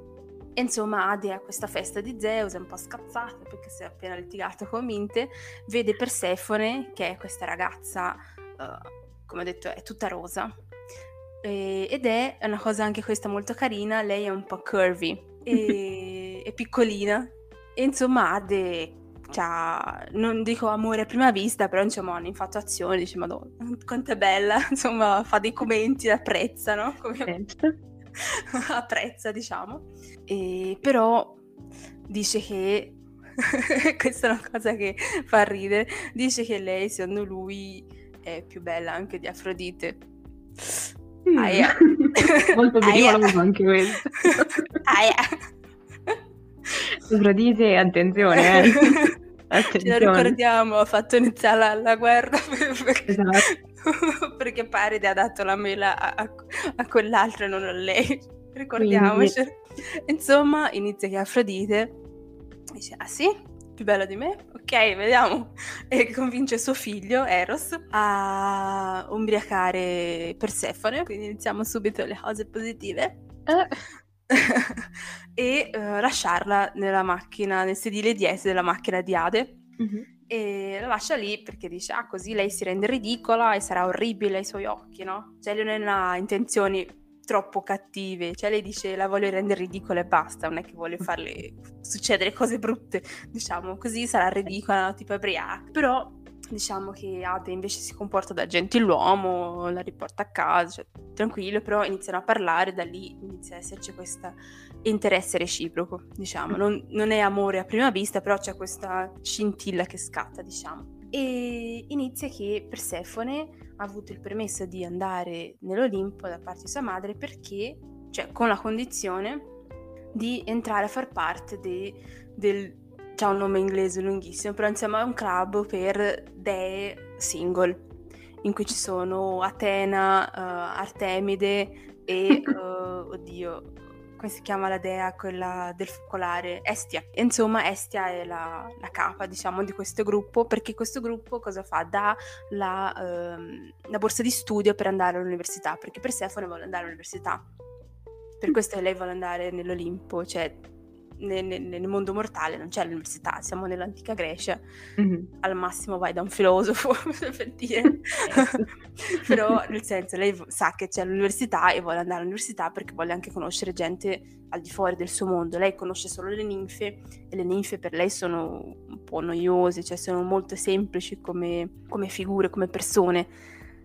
S1: E insomma, Ade a questa festa di Zeus è un po' scazzata perché si è appena litigato con Minte, vede Persefone, che è questa ragazza, uh, come ho detto, è tutta rosa, e, ed è una cosa anche questa molto carina, lei è un po' curvy e, è piccolina, e insomma Ade cioè, non dico amore a prima vista, però insomma un'infatuazione, dice madonna, quanto è bella, insomma fa dei commenti, apprezza, no? Come...
S2: Certo.
S1: apprezza, diciamo. E, però dice che, questa è una cosa che fa ridere, dice che lei, secondo lui, è più bella anche di Afrodite.
S2: Mm. Aia. Molto pericoloso anche questo.
S1: Aia.
S2: Afrodite, attenzione, eh.
S1: attenzione. Ce lo ricordiamo, ha fatto iniziare la, la guerra perché, esatto. perché Paride ha dato la mela a, a, a quell'altro e non a lei. Ricordiamoci. Quindi... Insomma, inizia che Afrodite dice, ah sì? più bella di me, ok, vediamo. E convince suo figlio, Eros, a ubriacare Persefone, quindi iniziamo subito le cose positive. Eh. e uh, lasciarla nella macchina, nel sedile dietro della macchina di Ade. Mm-hmm. E la lascia lì perché dice: Ah, così lei si rende ridicola e sarà orribile ai suoi occhi, no? Cioè, lui non ha intenzioni troppo cattive. Cioè, lei dice la voglio rendere ridicola e basta, non è che vuole farle succedere cose brutte, diciamo, così sarà ridicola, tipo ebriaca. Però diciamo che Ade invece si comporta da gentiluomo, la riporta a casa, cioè, tranquillo, però iniziano a parlare, da lì inizia ad esserci questo interesse reciproco, diciamo. Non, non, è amore a prima vista, però c'è questa scintilla che scatta, diciamo. E inizia che Persefone ha avuto il permesso di andare nell'Olimpo da parte di sua madre perché, cioè con la condizione di entrare a far parte de, del c'ha un nome inglese lunghissimo, però insomma è un club per dee single, in cui ci sono Atena, uh, Artemide e, uh, oddio, come si chiama la dea, quella del focolare? Estia. E, insomma, Estia è la, la, capa, diciamo, di questo gruppo, perché questo gruppo cosa fa? Dà la, uh, la borsa di studio per andare all'università, perché Persefone vuole andare all'università. Per questo lei vuole andare nell'Olimpo, cioè nel, nel, mondo mortale non c'è l'università, siamo nell'antica Grecia, mm-hmm. al massimo vai da un filosofo per dire, però nel senso lei sa che c'è l'università e vuole andare all'università perché vuole anche conoscere gente al di fuori del suo mondo, lei conosce solo le ninfe e le ninfe per lei sono un po' noiose, cioè sono molto semplici come, come figure, come persone,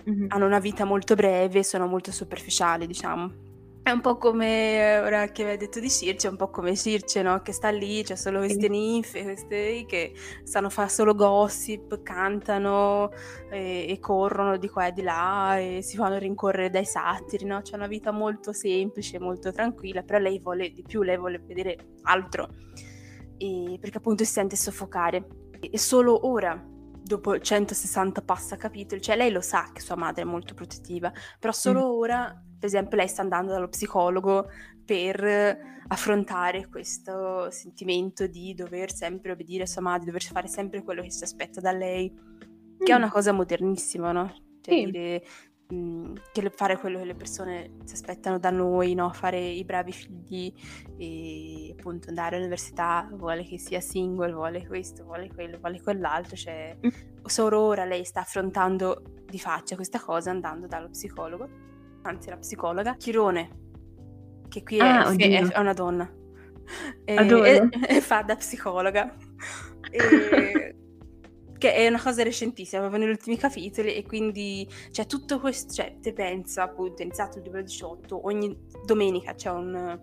S1: mm-hmm. hanno una vita molto breve, sono molto superficiali diciamo è un po' come, ora che hai detto di Circe, è un po' come Circe, no? Che sta lì, c'è solo queste ninfe, queste che stanno a fare solo gossip, cantano e, e, corrono di qua e di là e si fanno rincorrere dai satiri, no? C'è una vita molto semplice, molto tranquilla, però lei vuole di più, lei vuole vedere altro, e, perché appunto si sente soffocare. E solo ora dopo 160 passa capitoli, cioè lei lo sa che sua madre è molto protettiva, però solo mm. ora per esempio lei sta andando dallo psicologo per affrontare questo sentimento di dover sempre obbedire a sua madre, dover fare sempre quello che si aspetta da lei, che mm. è una cosa modernissima, no? Cioè sì. dire mh, mm, che fare quello che le persone si aspettano da noi, no? Fare i bravi figli e appunto andare all'università, vuole che sia single, vuole questo, vuole quello, vuole quell'altro, cioè mm. solo ora lei sta affrontando di faccia questa cosa andando dallo psicologo anzi la psicologa, Chirone, che qui ah, è, è, è, una donna, e, e, fa da psicologa. E, che è una cosa recentissima, proprio negli ultimi capitoli e quindi c'è tutto questo, cioè te pensa appunto, è iniziato il 2018, ogni domenica c'è un,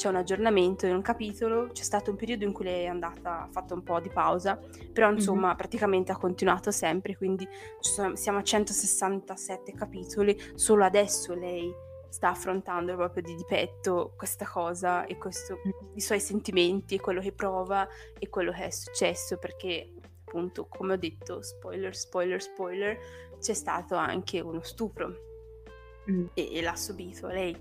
S1: c'è un aggiornamento in un capitolo, c'è stato un periodo in cui lei è andata, ha fatto un po' di pausa, però insomma mm-hmm. praticamente ha continuato sempre, quindi sono, siamo a 167 capitoli, solo adesso lei sta affrontando proprio di, di petto questa cosa e questo, mm. i suoi sentimenti e quello che prova e quello che è successo perché appunto, come ho detto, spoiler, spoiler, spoiler, c'è stato anche uno stupro mm. e, e, l'ha subito lei.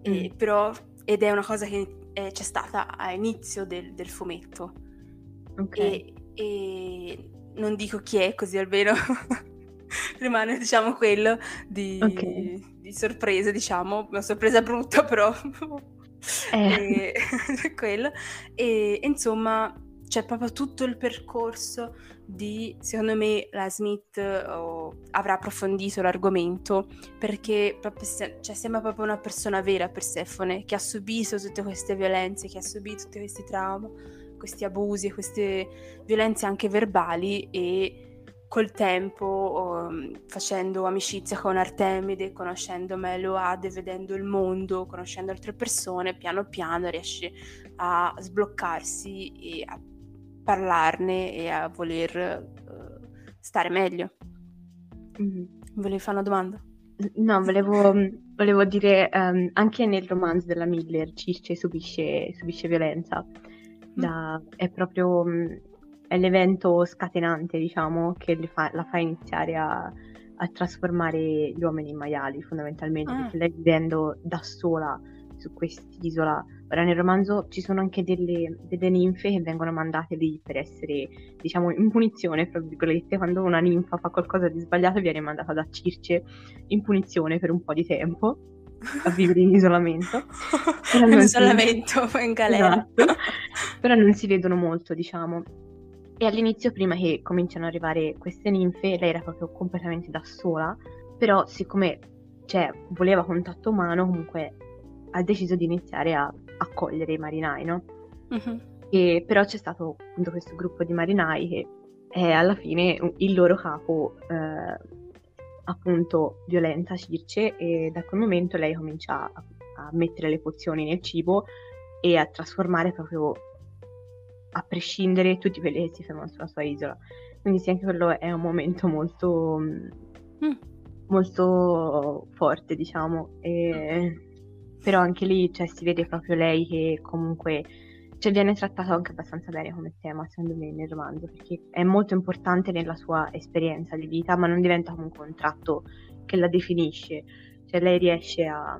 S1: E, mm. però, ed è una cosa che eh, c'è stata all'inizio del, del fumetto. Okay. E, e, non dico chi è, così almeno rimane, diciamo, quello di, okay. di sorpresa, diciamo, una sorpresa brutta, però... eh. e, quello. E, insomma, c'è proprio tutto il percorso di, secondo me, la Smith oh, avrà approfondito l'argomento perché proprio, cioè, sembra proprio una persona vera Persefone che ha subito tutte queste violenze, che ha subito tutti questi traumi, questi abusi, queste violenze anche verbali e col tempo, um, facendo amicizia con Artemide, conoscendo Meloade, vedendo il mondo, conoscendo altre persone, piano piano riesce a sbloccarsi e a parlarne e a voler uh, stare meglio. Mm-hmm. Volevi fare una domanda?
S2: No, volevo, volevo dire, um, anche nel romanzo della Miller Circe subisce, subisce violenza. Da, mm. È proprio um, è l'evento scatenante, diciamo, che fa, la fa iniziare a, a, trasformare gli uomini in maiali, fondamentalmente, ah. perché lei vivendo da sola su quest'isola. Ora nel romanzo ci sono anche delle, delle ninfe che vengono mandate lì per essere, diciamo, in punizione, fra virgolette, quando una ninfa fa qualcosa di sbagliato viene mandata da Circe in punizione per un po' di tempo a vivere in isolamento.
S1: in isolamento, si... in galera.
S2: Esatto. Però non si vedono molto, diciamo. E all'inizio, prima che cominciano ad arrivare queste ninfe, lei era proprio completamente da sola, però siccome cioè, voleva contatto umano, comunque ha deciso di iniziare a accogliere i marinai, no? Uh-huh. E, però c'è stato appunto questo gruppo di marinai che è alla fine il loro capo eh, appunto violenta Circe e da quel momento lei comincia a, a mettere le pozioni nel cibo e a trasformare proprio a prescindere tutti quelli che si fermano sulla sua isola. Quindi sì, anche quello è un momento molto, mm. molto forte, diciamo. E... Però anche lì cioè, si vede proprio lei che comunque cioè, viene trattato anche abbastanza bene come tema, secondo me, nel romanzo, perché è molto importante nella sua esperienza di vita, ma non diventa comunque un tratto che la definisce. Cioè, lei riesce a,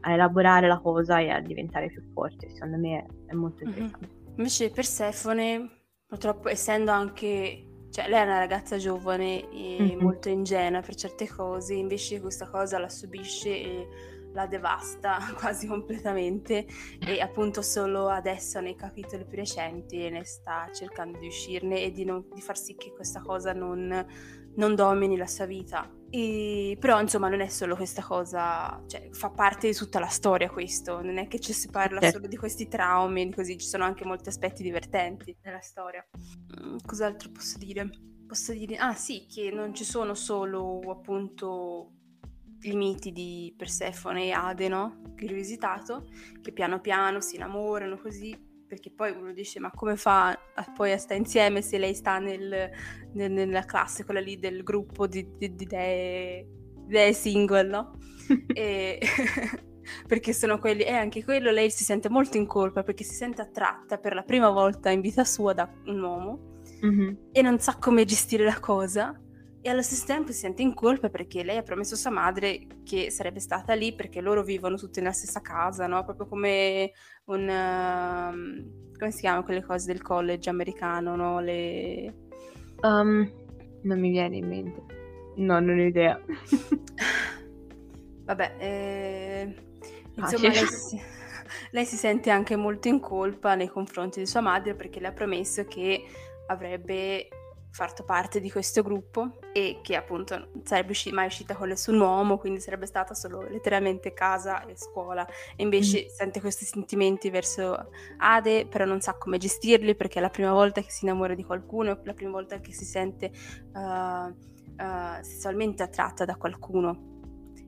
S2: a elaborare la cosa e a diventare più forte. Secondo me è, è molto interessante. Mm-hmm.
S1: Invece Persefone, purtroppo essendo anche cioè lei è una ragazza giovane e mm-hmm. molto ingenua per certe cose, invece questa cosa la subisce e la devasta quasi completamente e appunto solo adesso nei capitoli più recenti ne sta cercando di uscirne e di, non, di far sì che questa cosa non, non domini la sua vita. E, però insomma non è solo questa cosa, cioè fa parte di tutta la storia questo, non è che ci si parla certo. solo di questi traumi, così ci sono anche molti aspetti divertenti nella storia. Mm, cos'altro posso dire? Posso dire, ah sì, che non ci sono solo appunto i miti di Persefone e Ade, no? Che rivisitato, che piano piano si innamorano così, perché poi uno dice ma come fa a, poi a stare insieme se lei sta nel, nel, nella classe, quella lì del gruppo di, di, di dee, dee single, no? e... perché sono quelli, e anche quello lei si sente molto in colpa perché si sente attratta per la prima volta in vita sua da un uomo mm-hmm. e non sa come gestire la cosa e allo stesso tempo si sente in colpa perché lei ha promesso a sua madre che sarebbe stata lì perché loro vivono tutti nella stessa casa, no? Proprio come un... Uh, come si chiamano quelle cose del college americano, no? Le...
S2: Um, non mi viene in mente. No, non ho idea.
S1: Vabbè, eh... insomma, lei si... lei si sente anche molto in colpa nei confronti di sua madre perché le ha promesso che avrebbe fatto parte di questo gruppo e che appunto non sarebbe usci- mai uscita con nessun uomo, quindi sarebbe stata solo letteralmente casa e scuola. E invece mm. sente questi sentimenti verso Ade, però non sa come gestirli perché è la prima volta che si innamora di qualcuno, è la prima volta che si sente uh, uh, sessualmente attratta da qualcuno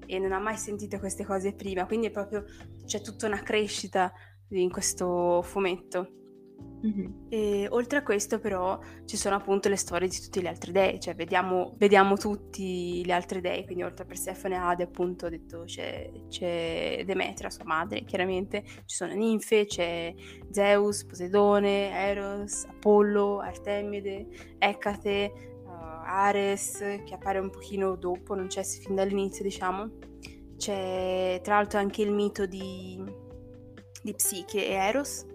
S1: e non ha mai sentito queste cose prima, quindi è proprio c'è tutta una crescita in questo fumetto. E oltre a questo, però, ci sono appunto le storie di tutti gli altri dei, cioè vediamo, vediamo tutti gli altri dei, quindi oltre a Persefone e Ade, appunto, ho detto c'è, c'è Demetra, sua madre, chiaramente, ci sono ninfe, c'è Zeus, Poseidone, Eros, Apollo, Artemide, Ecate, uh, Ares, che appare un pochino dopo, non c'è fin dall'inizio, diciamo. C'è tra l'altro anche il mito di, di Psiche e Eros.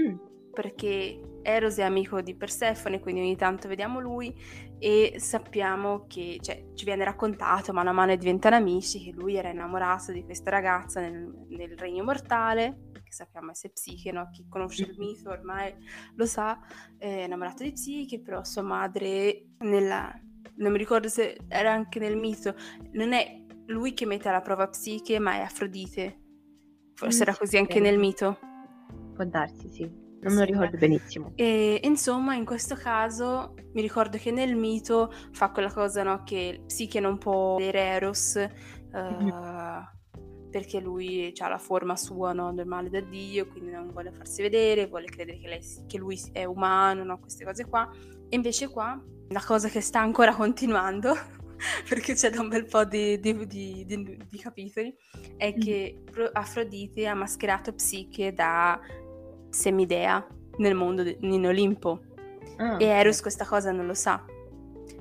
S1: Mm perché Eros è amico di Persefone, quindi ogni tanto vediamo lui e sappiamo che, cioè, ci viene raccontato mano a mano diventano amici che lui era innamorato di questa ragazza nel, nel regno mortale, che sappiamo essere Psiche, no? chi conosce il mito ormai lo sa, è innamorato di Psiche, però sua madre nella... non mi ricordo se era anche nel mito, non è lui che mette alla prova Psiche, ma è Afrodite. Forse era così anche nel mito.
S2: Può darsi, sì. Non me lo ricordo benissimo.
S1: E insomma, in questo caso mi ricordo che nel mito fa quella cosa no, che Psiche non può vedere Eros uh, mm-hmm. perché lui ha la forma sua no, normale da Dio, quindi non vuole farsi vedere, vuole credere che, lei, che lui è umano, no, queste cose qua. E invece qua la cosa che sta ancora continuando perché c'è da un bel po' di, di, di, di capitoli, è mm. che Afrodite ha mascherato Psiche da semidea nel mondo de- in Olimpo. Ah, e Eros questa cosa non lo sa.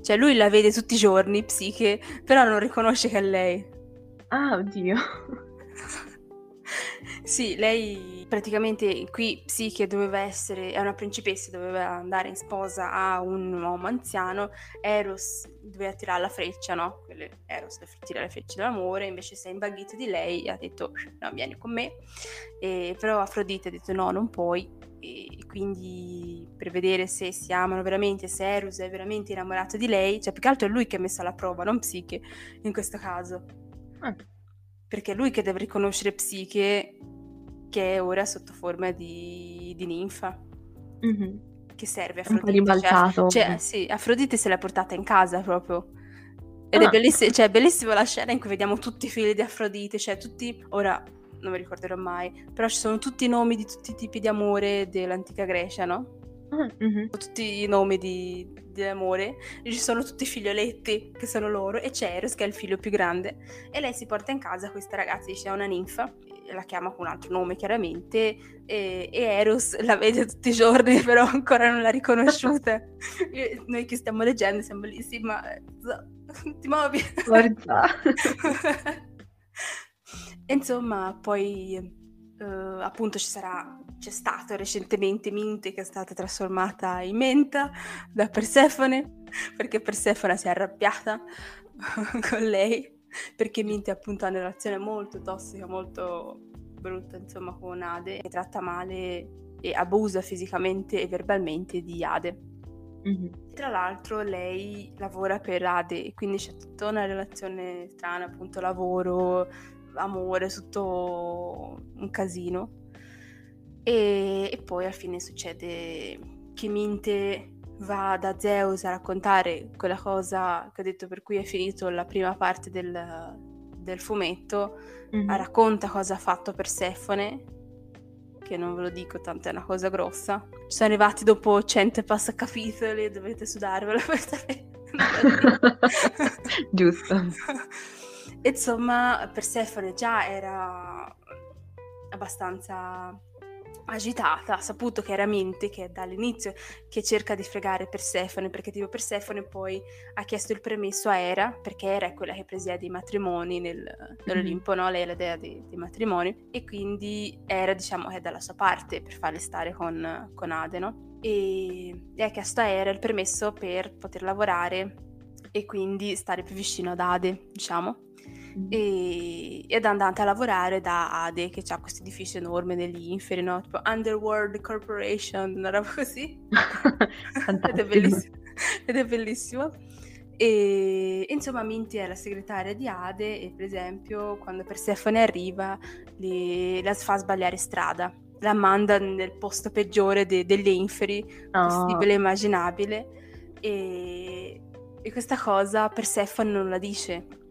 S1: Cioè lui la vede tutti i giorni, Psiche, però non riconosce che è lei.
S2: Ah, oddio.
S1: Sì, lei praticamente qui Psiche doveva essere, è una principessa, doveva andare in sposa a un uomo anziano, Eros doveva tirare la freccia, no? Quelle, Eros tirare la freccia dell'amore, invece si è imbaghito di lei e ha detto no, vieni con me, e, però Afrodite ha detto no, non puoi, e quindi per vedere se si amano veramente, se Eros è veramente innamorato di lei, cioè più che altro è lui che ha messo alla prova, non Psiche in questo caso. Ah. Perché è lui che deve riconoscere Psiche che è ora sotto forma di, di ninfa. Mm-hmm. Che serve a Afrodite.
S2: Un po' ribaltato.
S1: Cioè, cioè, sì, Afrodite se l'ha portata in casa proprio. Ed ah. è bellissimo, cioè, bellissima la scena in cui vediamo tutti i figli di Afrodite, cioè tutti, ora non mi ricorderò mai, però ci sono tutti i nomi di tutti i tipi di amore dell'antica Grecia, no? Mm-hmm. Tutti i nomi di, di amore, ci sono tutti i figlioletti che sono loro e c'è Eros che è il figlio più grande e lei si porta in casa questa ragazza, dice è una ninfa la chiama con un altro nome chiaramente, e, e Eros la vede tutti i giorni, però ancora non l'ha riconosciuta. Noi che stiamo leggendo siamo lì, sì, ma ti muovi. Insomma, poi Uh, appunto ci sarà, c'è stato recentemente Minte che è stata trasformata in menta da Persefone perché Persefone si è arrabbiata con lei perché Minty appunto ha una relazione molto tossica, molto brutta insomma con Ade e tratta male e abusa fisicamente e verbalmente di Ade. Mm-hmm. Tra l'altro lei lavora per Ade e quindi c'è tutta una relazione strana, appunto lavoro, amore, tutto un casino. E, e poi alla fine succede che Minte va da Zeus a raccontare quella cosa che ho detto per cui è finito la prima parte del, del fumetto, mm-hmm. racconta cosa ha fatto Persefone, che non ve lo dico, tanto è una cosa grossa. Ci sono arrivati dopo 100 e passa capitoli, dovete sudarvelo per sapere.
S2: Giusto.
S1: Insomma, Persefone già era abbastanza agitata, ha saputo chiaramente che è dall'inizio che cerca di fregare Persefone, perché tipo Persefone poi ha chiesto il permesso a Era, perché Era è quella che presiede i matrimoni nel, nell'Olimpo, mm-hmm. no? lei è la dea dei, dei, matrimoni, e quindi Era diciamo è dalla sua parte per farle stare con, con Ade, no? E, e ha chiesto a Era il permesso per poter lavorare e quindi stare più vicino ad Ade, diciamo e, ed è andata a lavorare da Ade che ha questo edificio enorme degli inferi, no? tipo Underworld Corporation, una roba così. ed è bellissimo. Ed è bellissimo. E insomma, Minty è la segretaria di Ade e per esempio quando Persefone arriva le, la fa sbagliare strada, la manda nel posto peggiore de, degli inferi oh. possibile e immaginabile e, e questa cosa Persefone non la dice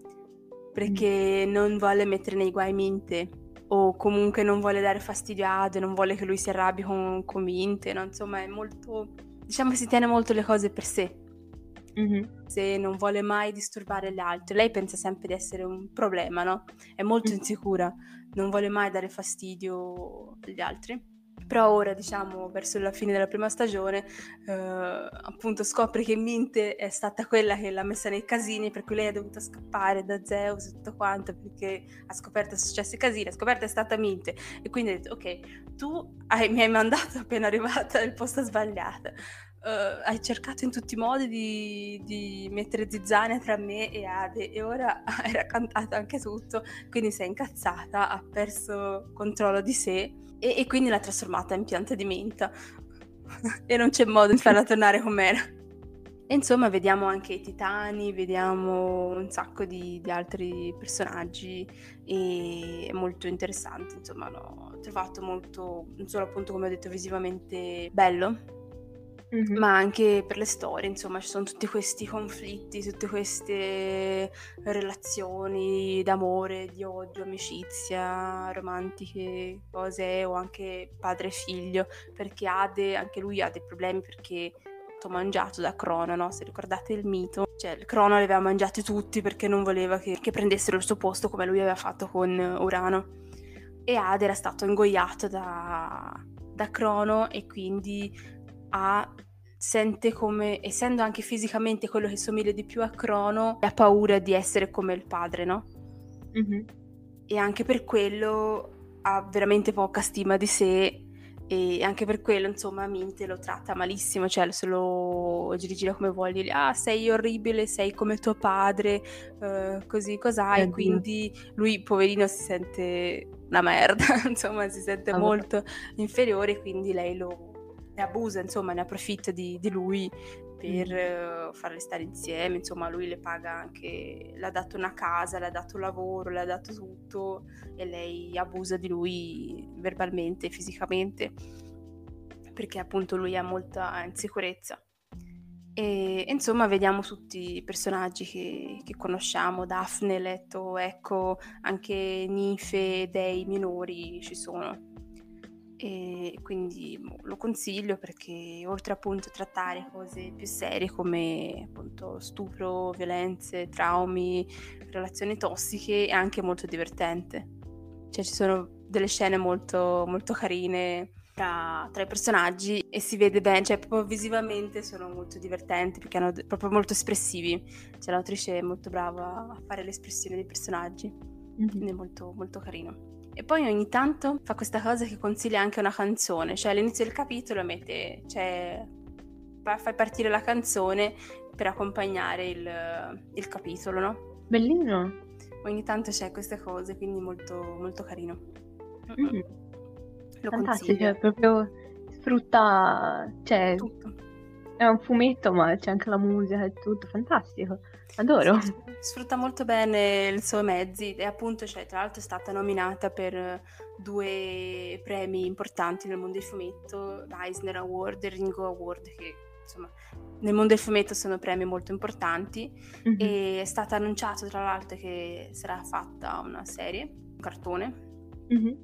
S1: perché mm. non vuole mettere nei guai Minte o comunque non vuole dare fastidio a Ade, non vuole che lui si arrabbi con, con Minte, no? insomma è molto, diciamo si tiene molto le cose per sé. Mm-hmm. Se non vuole mai disturbare gli altri, lei pensa sempre di essere un problema, no? È molto mm-hmm. insicura, non vuole mai dare fastidio agli altri però ora diciamo verso la fine della prima stagione eh, appunto scopre che Minte è stata quella che l'ha messa nei casini per cui lei è dovuta scappare da Zeus e tutto quanto perché ha scoperto successi casini, ha scoperto è stata Minte. E quindi ha detto ok tu hai, mi hai mandato appena arrivata nel posto sbagliato. Uh, hai cercato in tutti i modi di, di, mettere zizzania tra me e Ade e ora hai raccontato anche tutto, quindi sei incazzata, ha perso controllo di sé e, e quindi l'ha trasformata in pianta di menta. E non c'è modo di farla tornare com'era. E insomma vediamo anche i titani, vediamo un sacco di, di altri personaggi. E è molto interessante, insomma l'ho trovato molto, non solo appunto come ho detto visivamente bello, Mm-hmm. ma anche per le storie, insomma, ci sono tutti questi conflitti, tutte queste relazioni d'amore, di odio, amicizia, romantiche, cose, o anche padre e figlio, perché Ade, anche lui ha dei problemi perché mangiato da Crono, no? Se ricordate il mito, cioè Crono li aveva mangiati tutti perché non voleva che, che prendessero il suo posto come lui aveva fatto con Urano. E Ade era stato ingoiato da, da Crono e quindi ha sente come, essendo anche fisicamente quello che somiglia di più a Crono, ha paura di essere come il padre, no? Mm-hmm. E anche per quello ha veramente poca stima di sé e anche per quello, insomma, Minte lo tratta malissimo, cioè se lo gira come vuole, dire, ah, sei orribile, sei come tuo padre, uh, così, cos'hai, e quindi lui, poverino, si sente una merda, insomma, si sente ah, molto inferiore, quindi lei lo ne abusa, insomma, ne approfitta di, di lui per uh, farle stare insieme, insomma lui le paga anche, le ha dato una casa, le ha dato lavoro, le ha dato tutto e lei abusa di lui verbalmente, fisicamente, perché appunto lui ha molta insicurezza. E insomma vediamo tutti i personaggi che, che conosciamo, Daphne, Letto, ecco, anche ninfe, dei minori ci sono e quindi boh, lo consiglio perché oltre appunto a trattare cose più serie come appunto stupro, violenze, traumi, relazioni tossiche è anche molto divertente. Cioè ci sono delle scene molto, molto carine tra, tra, i personaggi e si vede bene, cioè proprio visivamente sono molto divertenti perché hanno proprio molto espressivi. Cioè l'autrice è molto brava a fare l'espressione dei personaggi, mm-hmm. quindi è molto, molto carino. E poi ogni tanto fa questa cosa che consiglia anche una canzone, cioè all'inizio del capitolo mette, cioè fai partire la canzone per accompagnare il, il capitolo, no?
S2: Bellino.
S1: Ogni tanto c'è queste cose, quindi molto, molto carino.
S2: Mm-hmm. Lo Fantastico, cioè proprio sfrutta, cioè, tutto. è un fumetto ma c'è anche la musica e tutto, fantastico. Adoro.
S1: Sì, sfrutta molto bene i suoi mezzi e appunto, cioè, tra l'altro è stata nominata per due premi importanti nel mondo del fumetto, l'Eisner Award e il Ringo Award, che insomma nel mondo del fumetto sono premi molto importanti mm-hmm. e è stato annunciato tra l'altro che sarà fatta una serie, un cartone. Mm-hmm.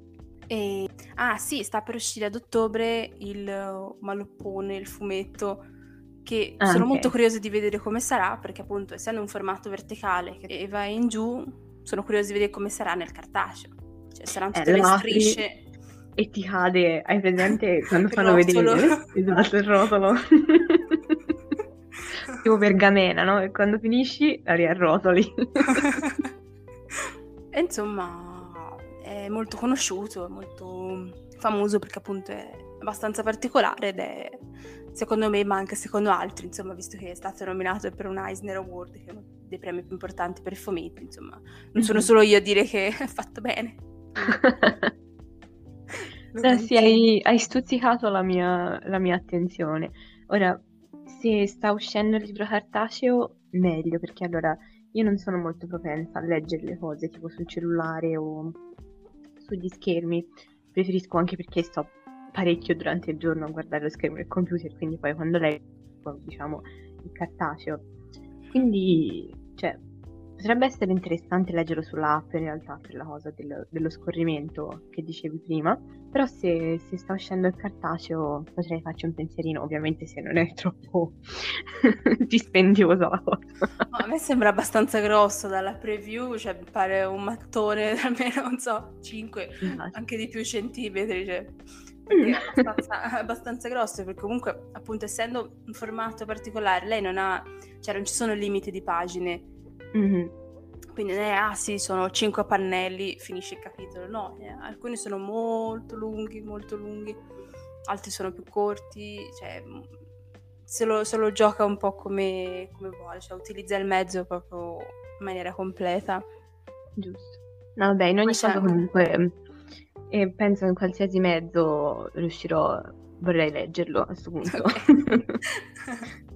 S1: E, ah sì, sta per uscire ad ottobre il Maloppone, il fumetto che ah, sono okay. molto curiosa di vedere come sarà, perché appunto essendo un formato verticale che va in giù, sono curiosa di vedere come sarà nel cartaceo. Cioè saranno tutte eh, le strisce...
S2: E ti cade, hai presente quando fanno vedere esatto, il rotolo? tipo pergamena, no? E quando finisci la riarrotoli.
S1: e insomma, è molto conosciuto, è molto famoso perché appunto è abbastanza particolare ed è secondo me ma anche secondo altri insomma visto che è stato nominato per un Eisner Award che è uno dei premi più importanti per i fumetti insomma. Non sono mhm. solo io a dire che è fatto bene.
S2: Eh, sì, hai, hai stuzzicato la mia, la mia attenzione. Ora se sta uscendo il libro cartaceo meglio perché allora io non sono molto propensa a leggere le cose tipo sul cellulare o sugli schermi. Preferisco anche perché sto parecchio durante il giorno a guardare lo schermo del computer, quindi poi quando leggo, diciamo, il cartaceo. Quindi, cioè, potrebbe essere interessante leggerlo sull'app in realtà per la cosa del, dello scorrimento che dicevi prima, però se, se, sta uscendo il cartaceo potrei farci un pensierino, ovviamente se non è troppo dispendiosa la cosa.
S1: A me sembra abbastanza grosso dalla preview, cioè pare un mattone almeno, non so, 5, esatto. anche di più centimetri, cioè abbastanza, abbastanza grosso, perché comunque, appunto, essendo un formato particolare, lei non ha, cioè non ci sono limiti di pagine. Mm-hmm. Quindi non è, ah sì, sono cinque pannelli, finisce il capitolo. No, eh, alcuni sono molto lunghi, molto lunghi, altri sono più corti, cioè se lo, se lo gioca un po' come, come vuole, cioè utilizza il mezzo proprio in maniera completa.
S2: Giusto. No, vabbè, in ogni caso comunque e penso che in qualsiasi mezzo riuscirò, vorrei leggerlo a questo punto. Okay.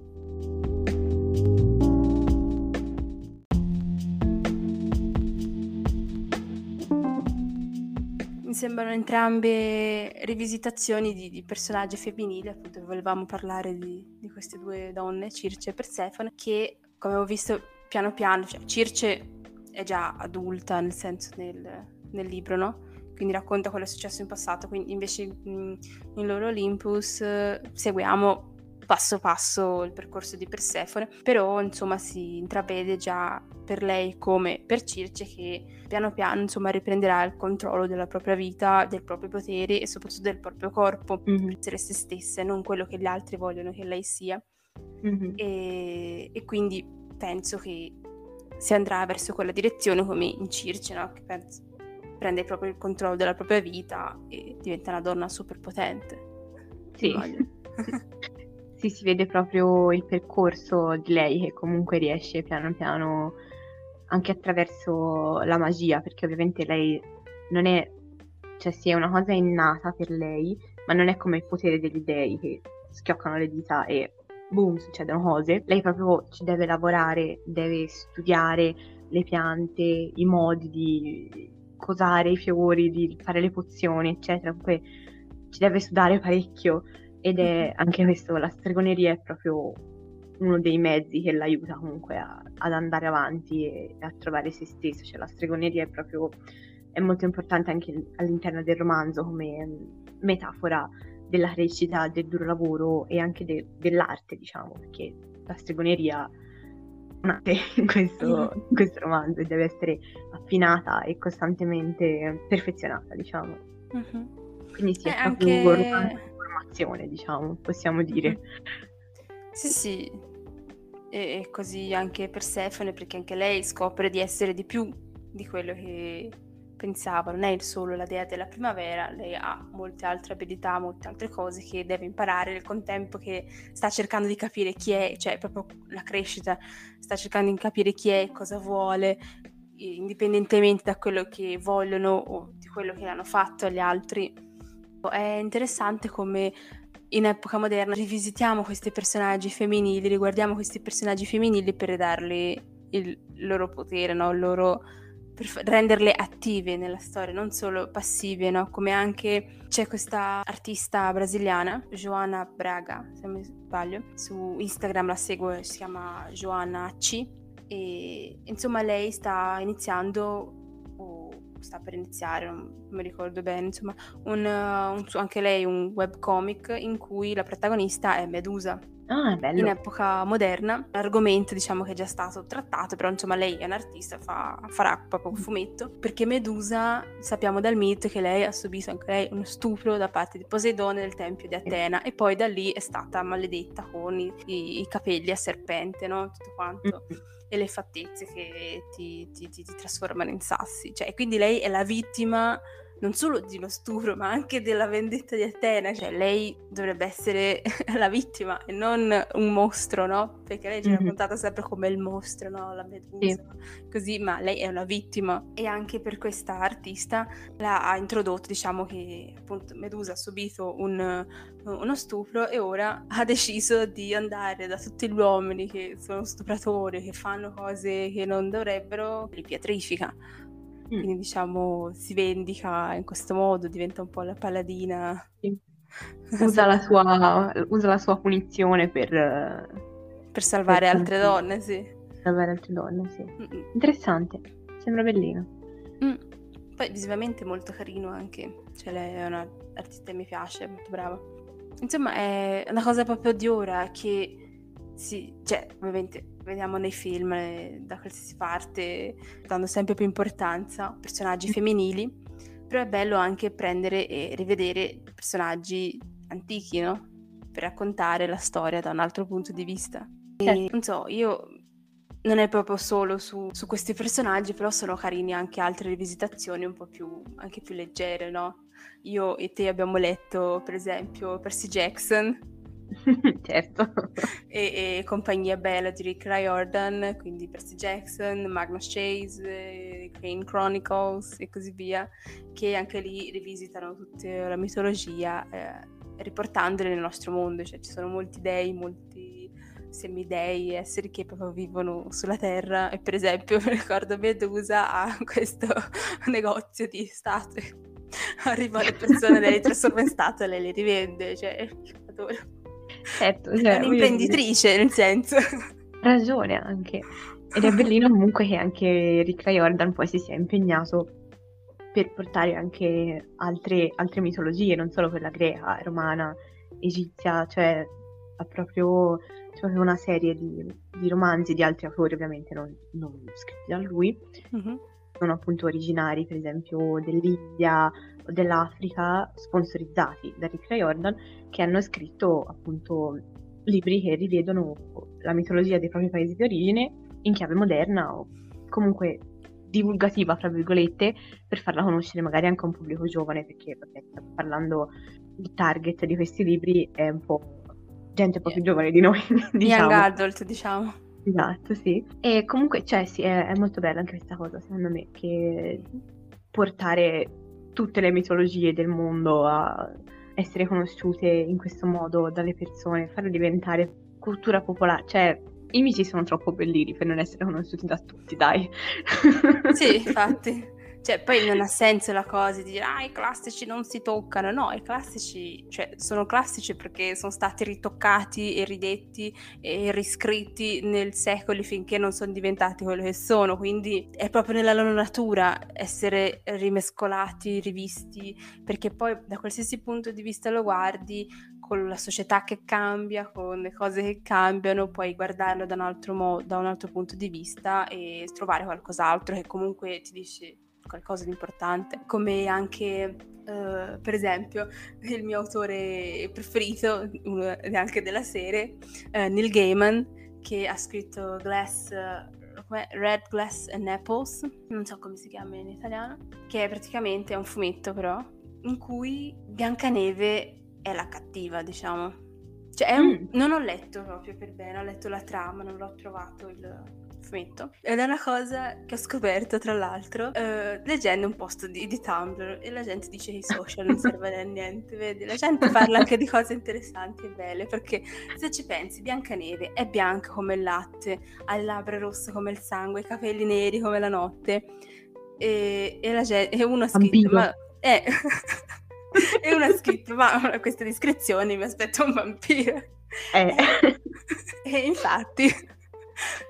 S1: Mi sembrano entrambe rivisitazioni di, di personaggi femminili, appunto volevamo parlare di, di, queste due donne, Circe e Persefone, che come ho visto piano piano, cioè Circe è già adulta nel senso nel, nel libro, no? Quindi racconta quello che è successo in passato, quindi invece in, in loro Olympus eh, seguiamo passo passo il percorso di Persefone, però insomma si intravede già per lei come per Circe che piano piano insomma riprenderà il controllo della propria vita, del proprio potere e soprattutto del proprio corpo, mm-hmm. essere se stessa e non quello che gli altri vogliono che lei sia. Mm-hmm. E, e, quindi penso che si andrà verso quella direzione come in Circe, no? che penso, prende proprio il controllo della propria vita e diventa una donna super potente.
S2: Sì. sì, si vede proprio il percorso di lei che comunque riesce piano piano anche attraverso la magia, perché ovviamente lei non è, cioè sì, è una cosa innata per lei, ma non è come il potere degli dei che schioccano le dita e boom, succedono cose. Lei proprio ci deve lavorare, deve studiare le piante, i modi di cosare i fiori, di fare le pozioni, eccetera. Comunque ci deve studiare parecchio ed è anche questo, la stregoneria è proprio uno dei mezzi che l'aiuta comunque a, ad andare avanti e a trovare se stesso. Cioè la stregoneria è proprio è molto importante anche all'interno del romanzo come metafora della crescita, del duro lavoro e anche de- dell'arte, diciamo, perché la stregoneria nasce in questo, in questo romanzo e deve essere affinata e costantemente perfezionata, diciamo. Uh-huh. Quindi sì, è, è proprio anche... una formazione, diciamo, possiamo dire.
S1: Sì, sì, e così anche Persefone, perché anche lei scopre di essere di più di quello che pensava, non è solo la dea della primavera, lei ha molte altre abilità, molte altre cose che deve imparare nel contempo che sta cercando di capire chi è, cioè proprio la crescita, sta cercando di capire chi è, cosa vuole, indipendentemente da quello che vogliono o di quello che hanno fatto agli altri. È interessante come in epoca moderna rivisitiamo questi personaggi femminili, riguardiamo questi personaggi femminili per dargli il loro potere, no? il loro per renderle attive nella storia, non solo passive, no? Come anche c'è questa artista brasiliana, Joana Braga, se non mi sbaglio, su Instagram la seguo, si chiama Joana C. E insomma lei sta iniziando o sta per iniziare, non mi ricordo bene, insomma, un, un, anche lei un webcomic in cui la protagonista è Medusa
S2: Ah, bello.
S1: in epoca moderna. L'argomento diciamo che è già stato trattato, però insomma lei è un'artista, fa, farà proprio un fumetto, perché Medusa sappiamo dal mito che lei ha subito anche lei uno stupro da parte di Poseidone nel tempio di Atena e poi da lì è stata maledetta con i, i, i capelli a serpente, no? Tutto quanto. Mm-hmm. E le fattezze che ti, ti, ti, ti trasformano in sassi. Cioè, quindi lei è la vittima non solo di uno stupro, ma anche della vendetta di Atena. Cioè, lei dovrebbe essere la vittima e non un mostro, no? Perché lei ci mm-hmm. raccontata sempre come il mostro, no? La medusa, sì. così, ma lei è una vittima. E anche per questa artista la ha introdotto, diciamo che appunto Medusa ha subito un, uno stupro e ora ha deciso di andare da tutti gli uomini che sono stupratori, che fanno cose che non dovrebbero, li pietrifica. Mm. Quindi diciamo si vendica in questo modo, diventa un po' la paladina.
S2: Sì. Usa, la sua, usa, la sua, punizione per...
S1: Per salvare per altre donne, sì.
S2: Salvare altre donne, sì. Mm-mm. Interessante, sembra bellino.
S1: Mm. Poi visivamente molto carino anche, cioè lei è un'artista che mi piace, è molto brava. Insomma è una cosa proprio di ora che sì, cioè, ovviamente vediamo nei film eh, da qualsiasi parte, dando sempre più importanza a personaggi femminili, però è bello anche prendere e rivedere personaggi antichi, no? Per raccontare la storia da un altro punto di vista. E, certo. non so, io non è proprio solo su, su, questi personaggi, però sono carini anche altre rivisitazioni un po' più, anche più leggere, no? Io e te abbiamo letto, per esempio, Percy Jackson,
S2: certo.
S1: E, e, compagnia bella di Rick Riordan, quindi Percy Jackson, Magnus Chase, Crane Chronicles e così via, che anche lì rivisitano tutta la mitologia eh, riportandola nel nostro mondo, cioè ci sono molti dei, molti semidei, esseri che proprio vivono sulla Terra e per esempio mi ricordo Medusa ha questo negozio di statue arrivano le persone, le trasforma in statue e le rivende, cioè adoro.
S2: Certo, cioè,
S1: è un'imprenditrice, nel senso.
S2: Ragione anche. Ed è bellino comunque che anche Rick Riordan poi si sia impegnato per portare anche altre, altre mitologie, non solo quella greca, romana, egizia, cioè ha proprio, cioè, una serie di, di, romanzi di altri autori, ovviamente non, non scritti da lui, mm-hmm. sono appunto originari, per esempio, dell'India, dell'Africa sponsorizzati da Rick Riordan che hanno scritto appunto libri che rivedono la mitologia dei propri paesi di origine in chiave moderna o comunque divulgativa, fra virgolette, per farla conoscere magari anche a un pubblico giovane, perché vabbè, parlando il target di questi libri è un po' gente un po' più giovane di noi,
S1: diciamo. Young adult, diciamo.
S2: Esatto, sì. E comunque, cioè, sì, è, è molto bella anche questa cosa, secondo me, che portare tutte le mitologie del mondo a essere conosciute in questo modo dalle persone, farle diventare cultura popolare, cioè i miti sono troppo bellini per non essere conosciuti da tutti, dai.
S1: Sì, infatti. Cioè, poi non ha senso la cosa di dire, ah, i classici non si toccano. No, i classici, cioè, sono classici perché sono stati ritoccati e ridetti e riscritti nel secoli finché non sono diventati quello che sono. Quindi è proprio nella loro natura essere rimescolati, rivisti, perché poi da qualsiasi punto di vista lo guardi, con la società che cambia, con le cose che cambiano, puoi guardarlo da un altro, mo- da un altro punto di vista e trovare qualcos'altro che comunque ti dice qualcosa di importante, come anche uh, per esempio il mio autore preferito, uno anche della serie, uh, Neil Gaiman, che ha scritto Glass, uh, Red Glass and Apples, non so come si chiama in italiano, che è praticamente un fumetto però, in cui Biancaneve è la cattiva, diciamo. Cioè, un... mm. non ho letto proprio per bene, ho letto la trama, non l'ho trovato il, fumetto. Ed è una cosa che ho scoperto, tra l'altro, uh, leggendo un post di, di, Tumblr e la gente dice che i social non servono a niente, vedi? La gente parla anche di cose interessanti e belle, perché se ci pensi, Biancaneve è bianca come il latte, ha le labbra rosse come il sangue, i capelli neri come la notte. E, e, la gente, e uno ha scritto, ma... Eh, e uno ha scritto, ma a queste descrizioni mi aspetto un vampiro. Eh. e infatti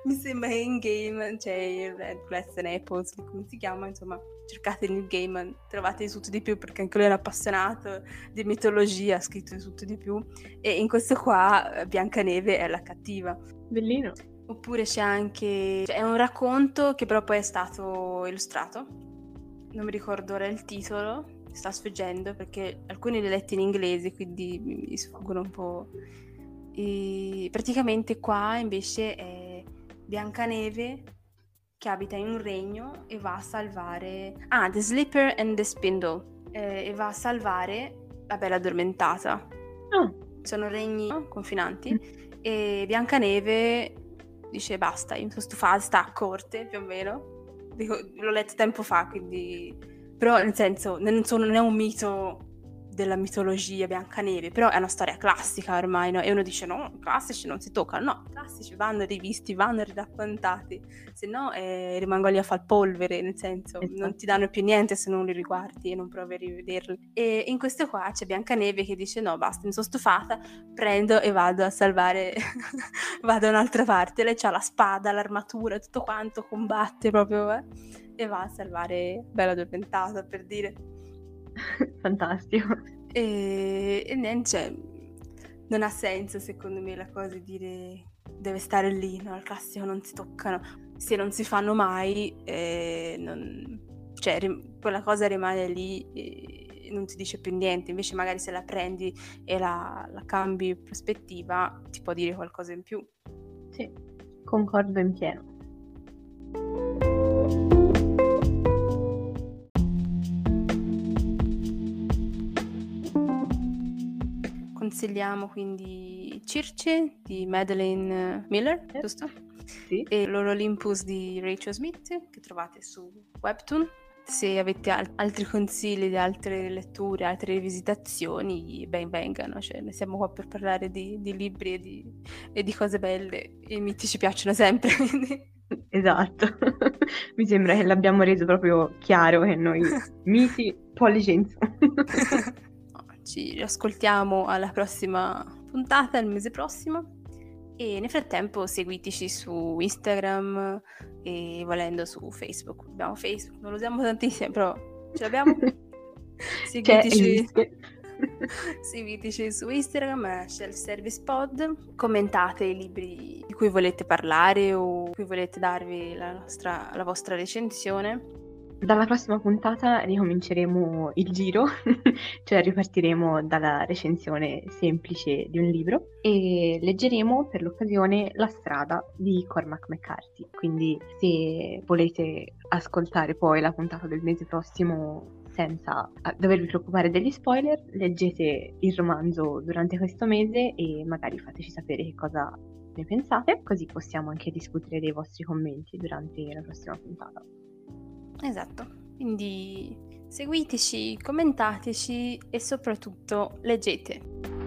S1: mi sembra in game c'è il Red and Apples, come si chiama, insomma, cercate nel game, trovate di tutto di più perché anche lui è un appassionato di mitologia, ha scritto di tutto di più e in questo qua eh, Biancaneve è la cattiva.
S2: Bellino.
S1: Oppure c'è anche, cioè, è un racconto che però poi è stato illustrato, non mi ricordo ora il titolo, sta sfuggendo perché alcuni li ho letti in inglese quindi mi sfuggono un po'. E praticamente qua invece è Biancaneve che abita in un regno e va a salvare... Ah, The Slipper and the Spindle. Eh, e va a salvare la Bella Addormentata. Oh. Sono regni confinanti. Mm. E Biancaneve dice basta, io mi sono stufata, sta a corte più o meno. Dico, l'ho letto tempo fa, quindi... Però nel senso, non, sono, non è un mito della mitologia biancaneve, però è una storia classica ormai, no? E uno dice no, classici non si toccano, no, classici vanno rivisti, vanno raccontati, se no eh, rimangono lì a far polvere, nel senso esatto. non ti danno più niente se non li riguardi e non provi a rivederli. E in questo qua c'è Biancaneve che dice no, basta, mi sono stufata, prendo e vado a salvare, vado da un'altra parte, lei ha la spada, l'armatura, tutto quanto, combatte proprio eh? e va a salvare Bella Addormentata per dire.
S2: Fantastico.
S1: E, e niente, cioè, non ha senso secondo me la cosa di dire deve stare lì, no? al classico non si toccano, se non si fanno mai, eh, non, cioè, rim- quella cosa rimane lì e non ti dice più niente, invece magari se la prendi e la, la cambi prospettiva ti può dire qualcosa in più.
S2: Sì, concordo in pieno.
S1: Consigliamo quindi Circe di Madeleine Miller, eh, giusto?
S2: Sì.
S1: E l'Olympus di Rachel Smith che trovate su Webtoon. Se avete al- altri consigli di altre letture, altre rivisitazioni, ben vengano, cioè, ne siamo qua per parlare di, di libri e di, e di, cose belle. I miti ci piacciono sempre, quindi...
S2: Esatto, mi sembra che l'abbiamo reso proprio chiaro che noi miti, poi licenza.
S1: Ci ascoltiamo alla prossima puntata, il mese prossimo. E nel frattempo seguiteci su Instagram e volendo su Facebook. Abbiamo Facebook, non lo usiamo tantissimo, però ce l'abbiamo. seguiteci, seguiteci su Instagram, Shelf Service Pod. Commentate i libri di cui volete parlare o di cui volete darvi la, nostra, la vostra recensione
S2: Dalla prossima puntata ricominceremo il giro, cioè ripartiremo dalla recensione semplice di un libro e leggeremo per l'occasione La strada di Cormac McCarthy. Quindi se volete ascoltare poi la puntata del mese prossimo senza dovervi preoccupare degli spoiler, leggete il romanzo durante questo mese e magari fateci sapere che cosa ne pensate, così possiamo anche discutere dei vostri commenti durante la prossima puntata.
S1: Esatto, quindi seguiteci, commentateci e soprattutto leggete.